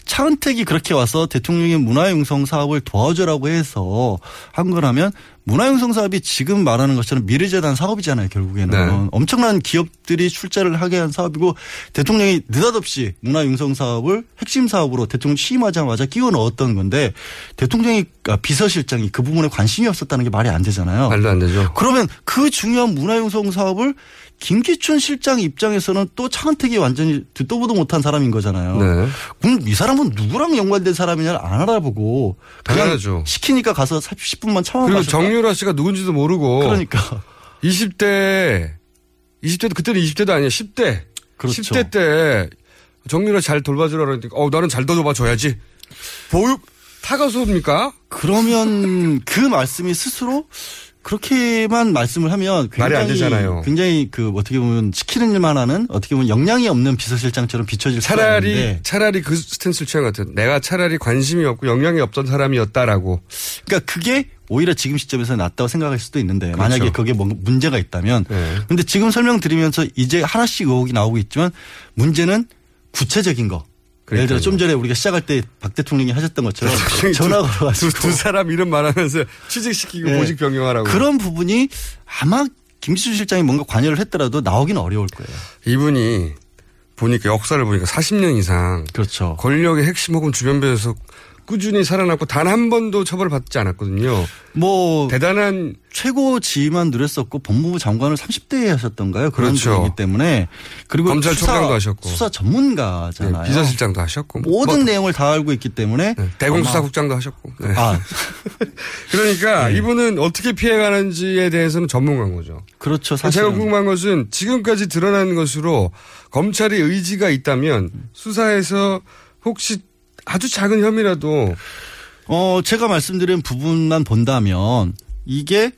차은택이 그렇게 와서 대통령의 문화융성 사업을 도와주라고 해서 한 거라면 문화융성 사업이 지금 말하는 것처럼 미래재단 사업이잖아요. 결국에는 네. 엄청난 기업들이 출자를 하게 한 사업이고 대통령이 느닷없이 문화융성 사업을 핵심 사업으로 대통령 취임하자마자 끼워 넣었던 건데 대통령이 아, 비서실장이 그 부분에 관심이 없었다는 게 말이 안 되잖아요. 말도 안 되죠. 그러면 그 중요한 문화융성 사업을 김기춘 실장 입장에서는 또 차은택이 완전히 듣도 보도 못한 사람인 거잖아요. 네. 그럼 이 사람은 누구랑 연관된 사람이냐를 안 알아보고 그냥 당연하죠. 시키니까 가서 10분만 참아 그리고 마셨다. 정유라 씨가 누군지도 모르고. 그러니까 20대, 20대도 그때는 20대도 아니야. 10대. 그렇죠. 10대 때 정유라 잘 돌봐주라 그러니까 어 나는 잘 돌봐줘야지. 보육 타가소입니까? 그러면 그 말씀이 스스로 그렇게만 말씀을 하면 말이 안 굉장히 되잖아요. 굉장히 그 어떻게 보면 시키는 일만 하는 어떻게 보면 역량이 없는 비서실장처럼 비춰질 차라리 있는데 차라리 그 스탠스를 취한 것 같아요. 내가 차라리 관심이 없고 영향이 없던 사람이었다라고. 그러니까 그게 오히려 지금 시점에서 낫다고 생각할 수도 있는데 그렇죠. 만약에 그게 뭔가 문제가 있다면 네. 근데 지금 설명드리면서 이제 하나씩 의혹이 나오고 있지만 문제는 구체적인 거. 예를 들어 좀 전에 우리가 시작할 때 박 대통령이 하셨던 것처럼 전화 걸어가지고 두, 두 사람 이름 말하면서 취직시키고 네. 보직 변경하라고. 그런 부분이 아마 김기춘 실장이 뭔가 관여를 했더라도 나오기는 어려울 거예요. 이분이 보니까 역사를 보니까 40년 이상 그렇죠. 권력의 핵심 혹은 주변부에서 꾸준히 살아남고 단 한 번도 처벌을 받지 않았거든요. 뭐 대단한 최고 지위만 누렸었고 법무부 장관을 30대에 하셨던가요? 그런 그렇죠. 분이기 때문에 그리고 검찰 총장도 수사, 하셨고. 수사 전문가잖아요. 네, 비서실장도 하셨고 모든 뭐, 내용을 다 알고 있기 때문에 대공수사국장도 하셨고. 네. 아 그러니까 이분은 어떻게 피해가는지에 대해서는 전문가인 거죠. 그렇죠. 제가 사실은 궁금한 것은 지금까지 드러난 것으로 검찰이 의지가 있다면 수사에서 혹시 아주 작은 혐의라도 어 제가 말씀드린 부분만 본다면 이게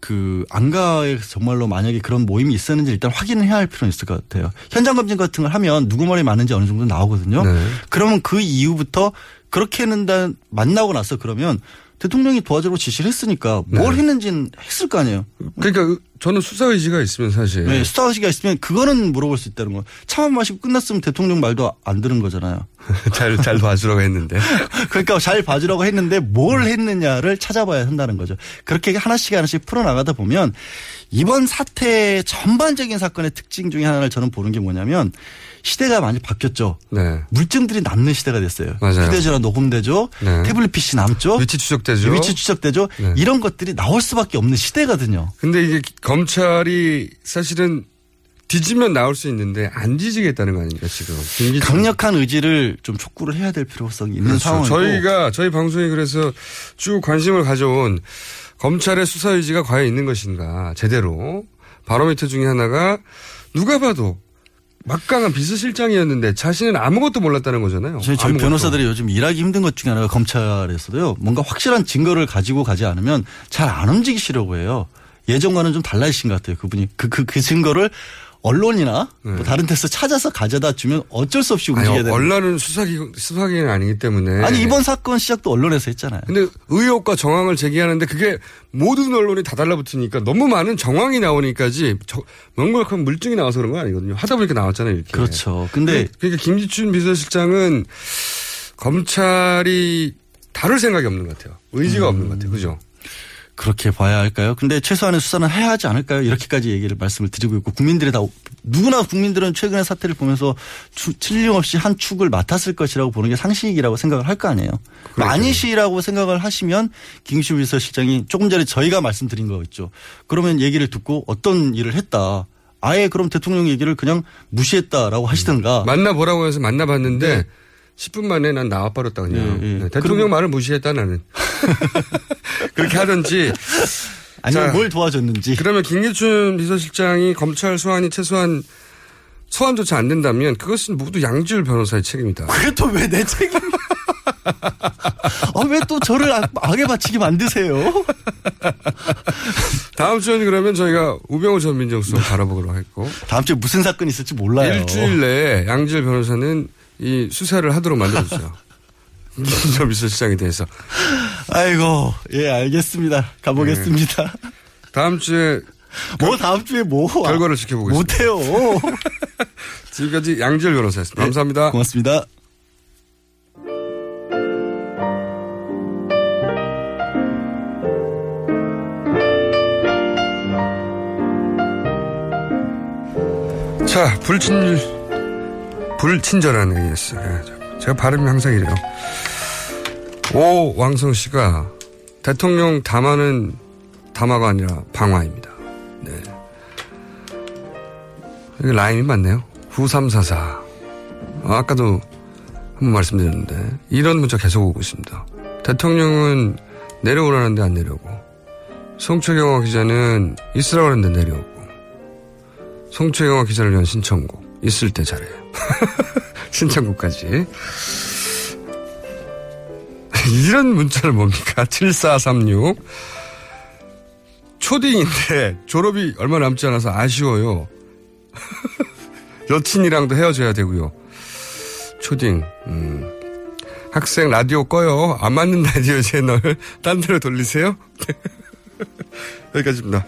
그 안가에 정말로 만약에 그런 모임이 있었는지 일단 확인을 해야 할 필요는 있을 것 같아요. 현장 검증 같은 걸 하면 누구 말이 맞는지 어느 정도 나오거든요. 네. 그러면 그 이후부터 그렇게 했는다 만나고 나서 그러면 대통령이 도와주라고 지시를 했으니까 뭘 네. 했는지는 했을 거 아니에요. 그러니까 저는 수사 의지가 있으면 사실 네, 수사의식가 있으면 그거는 물어볼 수 있다는 거. 차만 마시고 끝났으면 대통령 말도 안 들은 거잖아요. 잘, 잘 봐주라고 했는데. 그러니까 잘 봐주라고 했는데 뭘 했느냐를 찾아봐야 한다는 거죠. 그렇게 하나씩 하나씩 풀어나가다 보면 이번 사태 전반적인 사건의 특징 중에 하나를 저는 보는 게 뭐냐면 시대가 많이 바뀌었죠. 네. 물증들이 남는 시대가 됐어요. 맞아요. 휴대전화 녹음되죠. 네. 태블릿 PC 남죠. 위치 추적되죠. 위치 추적되죠. 네. 이런 것들이 나올 수밖에 없는 시대거든요. 근데 이게 검찰이 사실은 뒤지면 나올 수 있는데 안 뒤지겠다는 거 아닙니까 지금. 강력한 의지를 좀 촉구를 해야 될 필요성이 있는 그렇죠. 상황이고 저희가 저희 방송이 그래서 쭉 관심을 가져온 검찰의 수사 의지가 과연 있는 것인가 제대로 바로미터 중에 하나가 누가 봐도 막강한 비서실장이었는데 자신은 아무것도 몰랐다는 거잖아요. 저희, 저희. 변호사들이 요즘 일하기 힘든 것 중에 하나가 검찰에서도요. 뭔가 확실한 증거를 가지고 가지 않으면 잘 안 움직이시려고 해요. 예전과는 좀 달라지신 것 같아요. 그분이 그, 그, 그 증거를 언론이나 뭐 다른 데서 찾아서 가져다 주면 어쩔 수 없이 움직여야 네. 되는 언론은 수사기, 수사기는 아니기 때문에. 아니 이번 사건 시작도 언론에서 했잖아요. 근데 의혹과 정황을 제기하는데 그게 모든 언론이 다 달라붙으니까 너무 많은 정황이 나오니까지 저- 명백한 물증이 나와서 그런 건 아니거든요. 하다 보니까 나왔잖아요, 이렇게. 그렇죠. 근데 그러니까 김기춘 비서실장은 검찰이 다룰 생각이 없는 것 같아요. 의지가 음. 없는 것 같아요. 그죠? 그렇게 봐야 할까요? 근데 최소한의 수사는 해야 하지 않을까요? 이렇게까지 얘기를 말씀을 드리고 있고 국민들이 다 누구나 국민들은 최근의 사태를 보면서 추- 틀림없이 한 축을 맡았을 것이라고 보는 게 상식이라고 생각을 할 거 아니에요. 아니시라고 생각을 하시면 김기춘 비서실장이 조금 전에 저희가 말씀드린 거 있죠. 그러면 얘기를 듣고 어떤 일을 했다. 아예 그럼 대통령 얘기를 그냥 무시했다라고 하시든가. 만나보라고 해서 만나봤는데 10분 만에 난 나와버렸다 그냥. 예, 예. 네, 대통령 말을 무시했다 나는. 그렇게 하든지. 아니면 뭘 도와줬는지. 그러면 김기춘 비서실장이 검찰 소환이 최소한 소환조차 안 된다면 그것은 모두 양지열 변호사의 책임이다. 그게 또 왜 내 책임? 아, 왜 또 저를 악- 악에 바치게 만드세요? 다음 주에는 그러면 저희가 우병우 전 민정수석 바라보기로 했고. 다음 주에 무슨 사건이 있을지 몰라요. 일주일 내에 양지열 변호사는 이 수사를 하도록 만들어주세요. 김기춘 비서실장에 대해서. 아이고, 예, 알겠습니다. 가보겠습니다. 네. 다음 주에. 뭐 다음 주에 뭐. 결과를 지켜보겠습니다. 못해요. 지금까지 양지열 변호사였습니다. 감사합니다. 고맙습니다. 자, 불친, 불친절한 AS. 예, 제가 발음이 항상 이래요. 오 왕성 씨가 대통령 담화는 담화가 아니라 방화입니다. 네. 이게 라임이 맞네요. 9344. 아, 아까도 한번 말씀드렸는데, 이런 문자 계속 오고 있습니다. 대통령은 내려오라는데 안 내려오고, 송채경화 기자는 있으라고 하는데 내려오고, 송채경화 기자를 위한 신청곡. 있을 때 잘해요. 신청곡까지. 이런 문자를 뭡니까? 7436. 초딩인데 졸업이 얼마 남지 않아서 아쉬워요. 여친이랑도 헤어져야 되고요. 초딩, 음. 학생 라디오 꺼요. 안 맞는 라디오 채널 딴 데로 돌리세요. 여기까지입니다.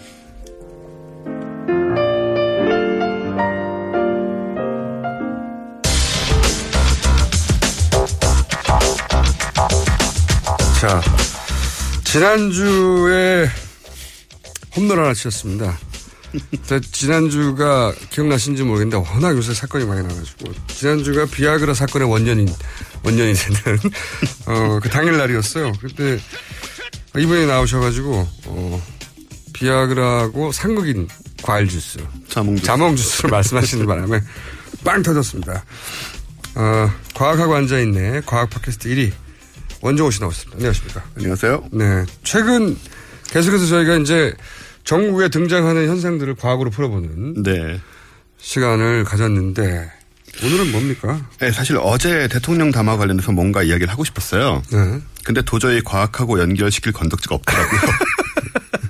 자, 지난주에 홈런 하나 치셨습니다. 지난주가 기억나신지 모르겠는데 워낙 요새 사건이 많이 나가지고 지난주가 비아그라 사건의 원년인 원년이 되는 어, 그 당일 날이었어요. 그때 이분이 나오셔가지고 어, 비아그라하고 상극인 과일 주스, 자몽 주스. 자몽 주스를 말씀하시는 바람에 빵 터졌습니다. 어, 과학하고 앉아있네 과학 팟캐스트 1위 원종호 씨 나오셨습니다. 안녕하십니까? 안녕하세요. 네. 최근 계속해서 저희가 이제 전국에 등장하는 현상들을 과학으로 풀어보는 네. 시간을 가졌는데 오늘은 뭡니까? 네, 사실 어제 대통령 담화 관련해서 뭔가 이야기를 하고 싶었어요. 네. 근데 도저히 과학하고 연결시킬 건덕지가 없더라고요.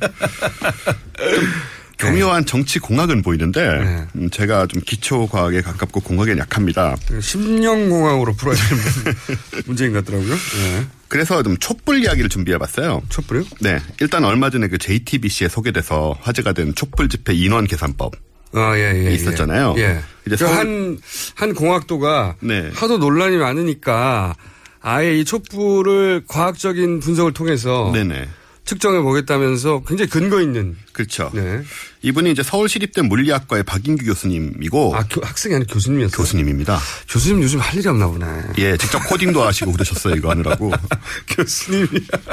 좀 교묘한 정치 공학은 보이는데 음, 제가 좀 기초 과학에 가깝고 공학에 약합니다. 심령 공학으로 풀어야 되는 문제인 것 같더라고요. 네. 그래서 좀 촛불 이야기를 준비해봤어요. 촛불요? 네. 일단 얼마 전에 그 JTBC에 소개돼서 화제가 된 촛불 집회 인원 계산법. 아, 예, 예. 있었잖아요. 예. 이제 그 서울- 한, 한 공학도가 네. 하도 논란이 많으니까 아예 이 촛불을 과학적인 분석을 통해서 네네. 측정해 보겠다면서 굉장히 근거 있는. 그렇죠. 네. 이분이 이제 서울시립대 물리학과의 박인규 교수님이고. 아, 교- 학생이 아니라 교수님이었어요? 교수님입니다. 교수님 요즘 할 일이 없나 보네. 예, 직접 코딩도 하시고 그러셨어요, 이거 하느라고. 교수님이.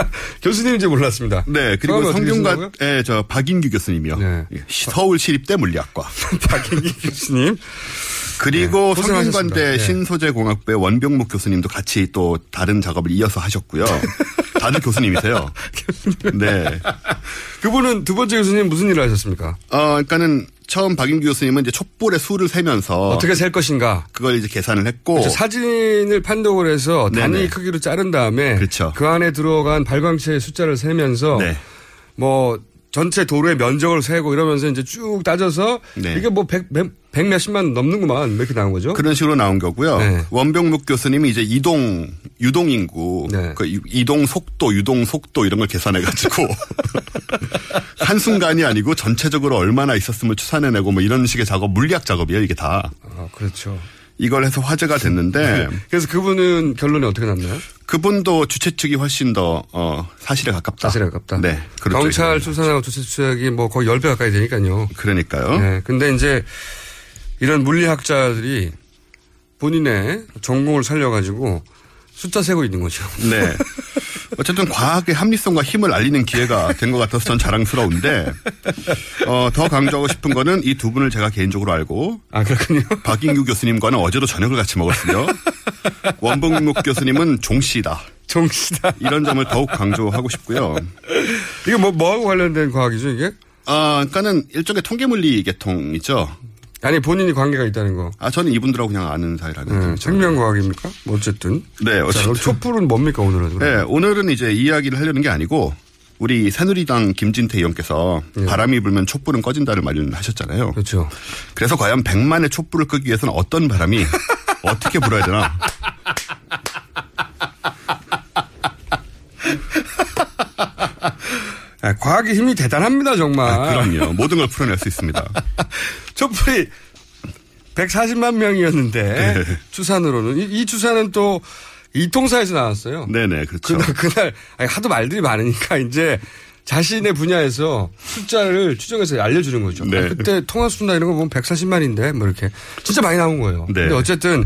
교수님인지 몰랐습니다. 네, 그리고 성균관? 예, 저 박인규 교수님이요. 예, 시- 서울시립대 물리학과. 박인규 교수님. 그리고 네. 성균관대 네. 신소재공학부의 원병목 교수님도 같이 또 다른 작업을 이어서 하셨고요. 다들 교수님이세요. 네. 그분은 두 번째 교수님 무슨 일을 하셨습니까? 어, 그러니까는 처음 박인규 교수님은 이제 촛불의 수를 세면서 어떻게 셀 것인가? 그걸 이제 계산을 했고 그렇죠. 사진을 판독을 해서 단위 네네. 크기로 자른 다음에 그렇죠. 그 안에 들어간 발광체의 숫자를 세면서 네. 뭐 전체 도로의 면적을 세고 이러면서 이제 쭉 따져서 네. 이게 뭐 백, 몇십만 넘는구만 이렇게 나온 거죠. 그런 식으로 나온 거고요. 네. 원병묵 교수님이 이제 이동 유동 인구, 그 이- 이동 속도, 유동 속도 이런 걸 계산해 가지고 한 순간이 아니고 전체적으로 얼마나 있었음을 추산해내고 뭐 이런 식의 작업, 물리학 작업이에요 이게 다. 아, 그렇죠. 이걸 해서 화제가 됐는데 그래서 그분은 결론이 어떻게 났나요? 그분도 주최 측이 훨씬 더 어, 사실에 가깝다. 사실에 가깝다. 네, 그렇죠. 경찰 수사하고 조세 수사기 뭐 거의 10배 가까이 되니까요. 그러니까요. 네. 근데 이제 이런 물리학자들이 본인의 전공을 살려가지고 숫자 세고 있는 거죠. 네. 어쨌든 과학의 합리성과 힘을 알리는 기회가 된 것 같아서 전 자랑스러운데 어, 더 강조하고 싶은 거는 이 두 분을 제가 개인적으로 알고 아 그렇군요. 박인규 교수님과는 어제도 저녁을 같이 먹었으며 원봉묵 교수님은 종씨다. 종씨다. 이런 점을 더욱 강조하고 싶고요. 이게 뭐 뭐하고 관련된 과학이죠 이게? 아, 그러니까는 일종의 통계물리 계통이죠. 아니 본인이 관계가 있다는 거. 아 저는 이분들하고 그냥 아는 사이라는. 네, 생명과학입니까? 뭐 어쨌든. 네, 자, 어쨌든. 그럼 촛불은 뭡니까 오늘은? 네, 오늘은 이제 이 이야기를 하려는 게 아니고 우리 새누리당 김진태 의원께서 바람이 불면 촛불은 꺼진다를 마련하셨잖아요. 그렇죠. 그래서 과연 100만의 촛불을 끄기 위해서는 어떤 바람이 어떻게 불어야 되나? 아, 과학의 힘이 대단합니다 정말. 아, 그럼요. 모든 걸 풀어낼 수 있습니다. 촛불이 140만 명이었는데 네. 추산으로는 이, 이 추산은 또 이통사에서 나왔어요. 네네 그렇죠. 그날 그날 아니, 하도 말들이 많으니까 이제 자신의 분야에서 숫자를 추정해서 알려주는 거죠. 네. 아, 그때 통화 수나 이런 거 보면 140만인데 뭐 이렇게 진짜 많이 나온 거예요. 네. 근데 어쨌든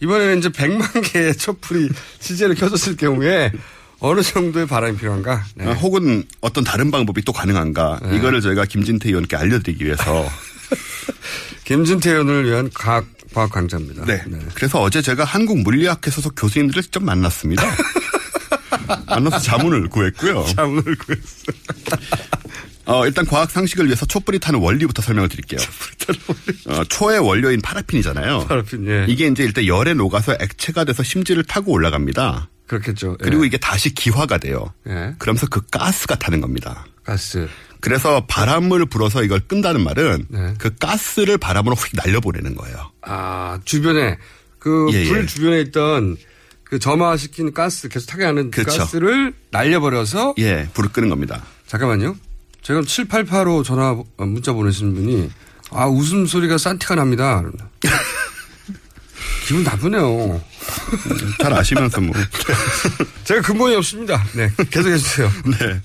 이번에는 이제 100만 개의 촛불이 실제로 켜졌을 경우에 어느 정도의 바람이 필요한가? 네. 아, 혹은 어떤 다른 방법이 또 가능한가? 이거를 저희가 김진태 의원께 알려드리기 위해서. 김진태 의원을 위한 과학, 과학 강좌입니다. 네. 그래서 어제 제가 한국 물리학회 소속 교수님들을 직접 만났습니다. 만나서 자문을 구했고요. 자문을 구했어요. 어, 일단 과학 상식을 위해서 촛불이 타는 원리부터 설명을 드릴게요. 어, 초의 원료인 파라핀이잖아요. 파라핀, 예. 이게 이제 일단 열에 녹아서 액체가 돼서 심지를 타고 올라갑니다. 그렇겠죠. 예. 그리고 이게 다시 기화가 돼요. 예. 그러면서 그 가스가 타는 겁니다. 가스. 그래서 바람을 불어서 이걸 끈다는 말은 네. 그 가스를 바람으로 휙 날려보내는 거예요. 아, 주변에 그불 예, 예. 주변에 있던 그 점화시킨 가스 계속 타게 하는 그 그렇죠. 가스를 날려버려서 예, 불을 끄는 겁니다. 잠깐만요. 제가 7885 전화 어, 문자 보내신 분이 아 웃음소리가 싼티가 납니다. 기분 나쁘네요. 잘 아시면서 뭐. 제가 근본이 없습니다. 네. 계속해 주세요. 네.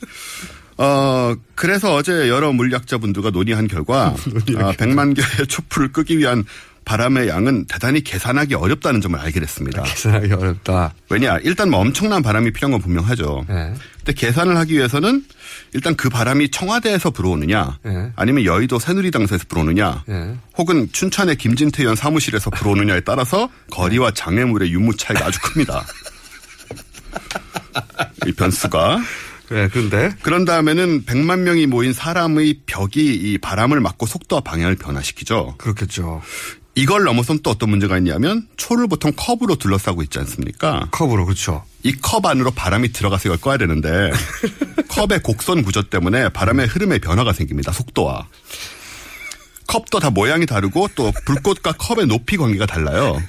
어, 그래서 어제 여러 물리학자분들과 논의한 결과, 아, 100만 개의 촛불을 끄기 위한 바람의 양은 대단히 계산하기 어렵다는 점을 알게 됐습니다. 계산하기 어렵다. 왜냐, 일단 뭐 엄청난 바람이 필요한 건 분명하죠. 네. 근데 계산을 하기 위해서는 일단 그 바람이 청와대에서 불어오느냐, 네. 아니면 여의도 새누리당에서 불어오느냐, 네. 혹은 춘천의 김진태 의원 사무실에서 불어오느냐에 따라서 거리와 장애물의 유무 차이가 아주 큽니다. 이 변수가. 네, 그런데 그런 다음에는 100만 명이 모인 사람의 벽이 이 바람을 막고 속도와 방향을 변화시키죠. 그렇겠죠. 이걸 넘어선 또 어떤 문제가 있냐면 초를 보통 컵으로 둘러싸고 있지 않습니까? 컵으로 그렇죠. 이 컵 안으로 바람이 들어가서 이걸 꺼야 되는데 컵의 곡선 구조 때문에 바람의 흐름의 변화가 생깁니다. 속도와. 컵도 다 모양이 다르고 또 불꽃과 컵의 높이 관계가 달라요.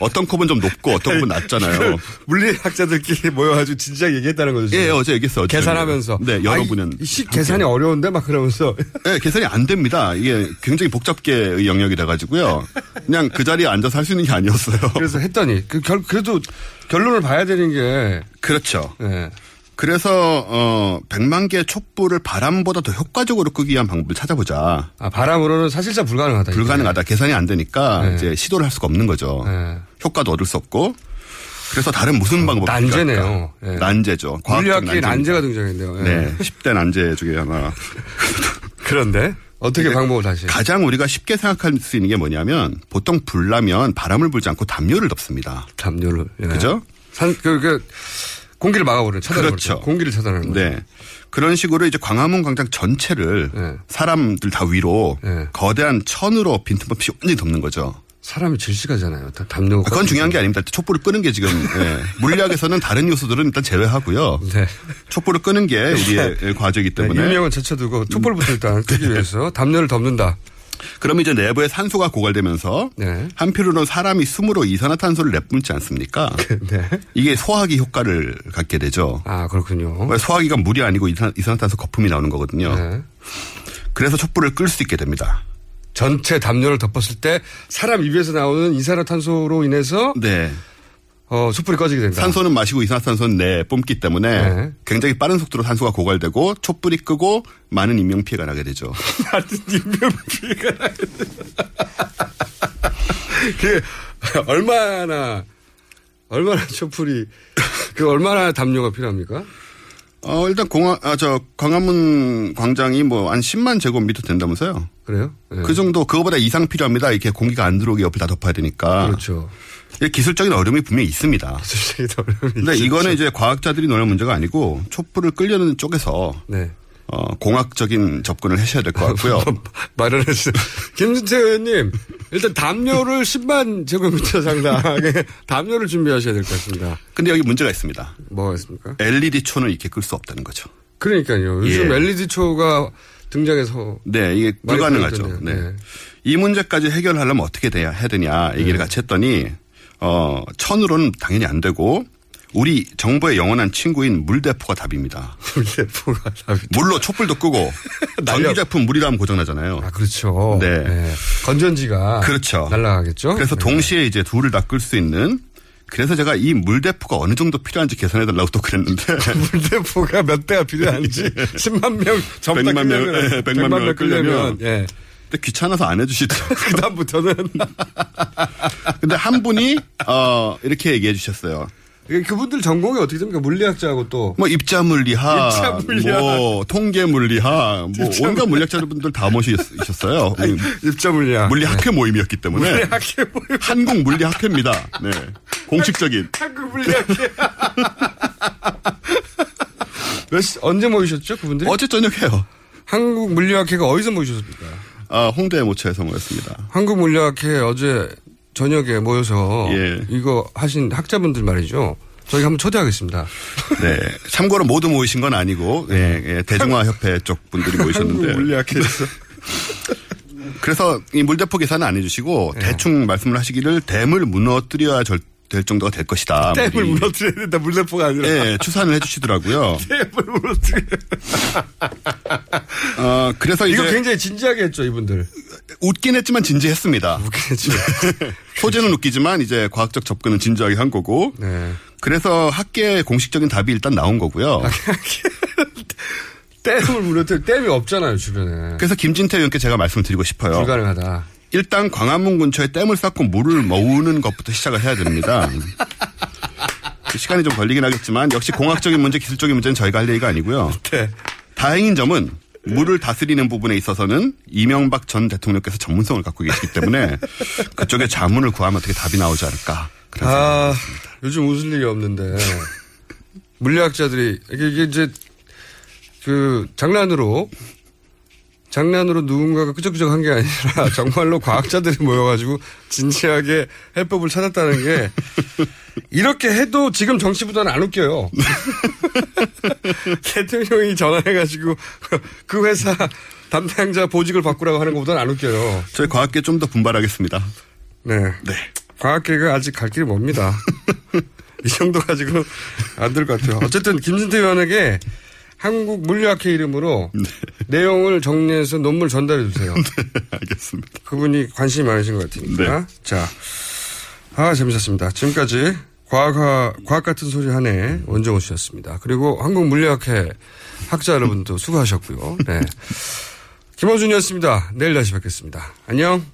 어떤 컵은 좀 높고 어떤 컵은 낮잖아요. 물리학자들끼리 모여가지고 진지하게 얘기했다는 거죠. 예, 어제 얘기했어요. 어제. 계산하면서. 네, 여러 분은. 시 계산이 어려운데 막 그러면서. 네, 계산이 안 됩니다. 이게 굉장히 복잡계의 영역이 돼가지고요. 그냥 그 자리에 앉아서 할 수 있는 게 아니었어요. 그래서 했더니 그 결, 그래도 결론을 봐야 되는 게. 그렇죠. 네. 그래서 어 100만 개의 촛불을 바람보다 더 효과적으로 끄기 위한 방법을 찾아보자. 아, 바람으로는 사실상 불가능하다. 이게. 불가능하다. 계산이 안 되니까 네. 이제 시도를 할 수가 없는 거죠. 네. 효과도 얻을 수 없고. 그래서 다른 무슨 방법이 난제네요. 네. 난제죠. 난제입니다. 난제가 등장했네요. 예. 네. 10대 난제 중에 하나. 그런데 어떻게 방법을 다시? 가장 우리가 쉽게 생각할 수 있는 게 뭐냐면 보통 불나면 바람을 불지 않고 담요를 덮습니다. 담요를. 예. 그죠? 산, 그, 그, 공기를 막아버리는, 차단을 그렇죠. 공기를 차단하는 거죠. 네. 그런 식으로 이제 광화문 광장 전체를 네. 사람들 다 위로 네. 거대한 천으로 빈틈없이 완전히 덮는 거죠. 사람이 질식하잖아요. 다- 담요. 그건 중요한 게 아닙니다. 촛불을 끄는 게 지금 예. 물리학에서는 다른 요소들은 일단 제외하고요. 촛불을 끄는 게 우리의 과제이기 때문에 네, 일명은 제쳐두고 촛불부터 일단 끄기 위해서 담요를 덮는다. 그럼 이제 내부에 산소가 고갈되면서 네. 한편으로는 사람이 숨으로 이산화탄소를 내뿜지 않습니까? 이게 소화기 효과를 갖게 되죠. 아 그렇군요. 소화기가 물이 아니고 이산, 이산화탄소 거품이 나오는 거거든요. 네. 그래서 촛불을 끌 수 있게 됩니다. 전체 담요를 덮었을 때 사람 입에서 나오는 이산화탄소로 인해서 네. 어, 촛불이 꺼지게 된다. 산소는 마시고 이산화탄소는 내 뿜기 때문에 네. 굉장히 빠른 속도로 산소가 고갈되고 촛불이 끄고 많은 인명 피해가 나게 되죠. 그 얼마나 얼마나 촛불이 그 얼마나 담요가 필요합니까? 어, 일단 공항, 아, 저, 광화문 광장이 뭐, 한 10만 제곱미터 된다면서요? 그래요? 네. 그 정도, 그거보다 이상 필요합니다. 이렇게 공기가 안 들어오게 옆을 다 덮어야 되니까. 그렇죠. 기술적인 어려움이 분명히 있습니다. 기술적인 어려움이 근데 있죠. 이거는 이제 과학자들이 논할 문제가 아니고, 촛불을 끌려는 쪽에서, 네. 어, 공학적인 접근을 하셔야 될 것 같고요. 말을 해주세요. 김진태 의원님, 일단 담요를 10만 제곱미터 상당의 담요를 준비하셔야 될 것 같습니다. 근데 여기 문제가 있습니다. 뭐가 있습니까? LED 초는 이렇게 끌 수 없다는 거죠. 그러니까요. 요즘 예. LED초가 등장해서. 네, 이게 불가능하죠. 네. 네. 이 문제까지 해결하려면 어떻게 돼야 해야 되냐 얘기를 네. 같이 했더니 어 천으로는 당연히 안 되고 우리 정부의 영원한 친구인 물대포가 답입니다. 물대포가 답이. 물로 촛불도 끄고 전기 제품 물이라면 고장나잖아요. 아, 그렇죠. 네. 네. 건전지가. 그렇죠. 날아가겠죠. 그래서 네. 동시에 이제 둘을 다 끌 수 있는 그래서 제가 이 물대포가 어느 정도 필요한지 계산해달라고 또 그랬는데. 물대포가 몇 대가 필요한지 10만 명 전부 다 100만 명, 끌려면, 예, 100만 100만 명을 끌려면. 예. 근데 귀찮아서 안 해주시죠. 그다음부터는. 근데 한 분이, 어, 이렇게 얘기해 주셨어요. 그분들 전공이 어떻게 됩니까? 물리학자하고 또. 뭐 입자 물리학, 입자 물리학. 뭐 통계 물리학, 뭐 입자물- 온갖 물리학자분들 다 모시셨어요. 입자 물리학. 물리학회 모임이었기 때문에 물리학회 모임. 한국 물리학회입니다. 네, 공식적인. 한국 물리학회. 몇 시, 언제 모이셨죠, 그분들이? 어제 저녁에요. 한국 물리학회가 어디서 모이셨습니까? 아, 홍대 모처에서 모였습니다. 한국 물리학회 어제 저녁에 모여서 예. 이거 하신 학자분들 말이죠. 저희 한번 초대하겠습니다. 네, 참고로 모두 모이신 건 아니고 예, 예, 대중화협회 쪽 분들이 모이셨는데. 한국 물리학회에서. 그래서 이 물대포 계산은 안 해주시고 예. 대충 말씀을 하시기를 댐을 무너뜨려야 절- 될 정도가 될 것이다. 댐을 뭐 이- 무너뜨려야 된다. 물대포가 아니라. 예, 추산을 해주시더라고요. 댐을 무너뜨려. 어, 그래서 이거 굉장히 진지하게 했죠, 이분들. 웃긴 했지만 진지했습니다. 웃긴 했죠. 소재는 웃기지만 이제 과학적 접근은 진지하게 한 거고. 네. 그래서 학계의 공식적인 답이 일단 나온 거고요. 댐을 무너뜨려. 댐이 없잖아요, 주변에. 그래서 김진태 의원께 제가 말씀을 드리고 싶어요. 불가능하다. 일단 광화문 근처에 댐을 쌓고 물을 모으는 것부터 시작을 해야 됩니다. 시간이 좀 걸리긴 하겠지만 역시 공학적인 문제, 기술적인 문제는 저희가 할 얘기가 아니고요. 네. 다행인 점은 물을 다스리는 부분에 있어서는 이명박 전 대통령께서 전문성을 갖고 계시기 때문에 그쪽에 자문을 구하면 어떻게 답이 나오지 않을까. 그런 아, 요즘 웃을 일이 없는데. 물리학자들이, 이게, 이게 이제, 그, 장난으로, 장난으로 누군가가 끄적끄적 한 게 아니라 정말로 과학자들이 모여가지고 진지하게 해법을 찾았다는 게 이렇게 해도 지금 정치보다는 안 웃겨요. 대통령이 전화해가지고 그 회사 담당자 보직을 바꾸라고 하는 것보다는 안 웃겨요. 저희 과학계 좀 더 분발하겠습니다. 네. 네. 과학계가 아직 갈 길이 멉니다. 이 정도 가지고 안될 것 같아요. 어쨌든 김진태 의원에게 한국 물리학회 이름으로 내용을 정리해서 논문 전달해 주세요. 알겠습니다. 그분이 관심이 많으신 것 같으니까. 자, 아 재밌었습니다. 지금까지 과학 과학 같은 소리 하네 원정우 씨였습니다. 그리고 한국 물리학회 학자 여러분도 수고하셨고요. 네. 김호준이었습니다. 내일 다시 뵙겠습니다. 안녕.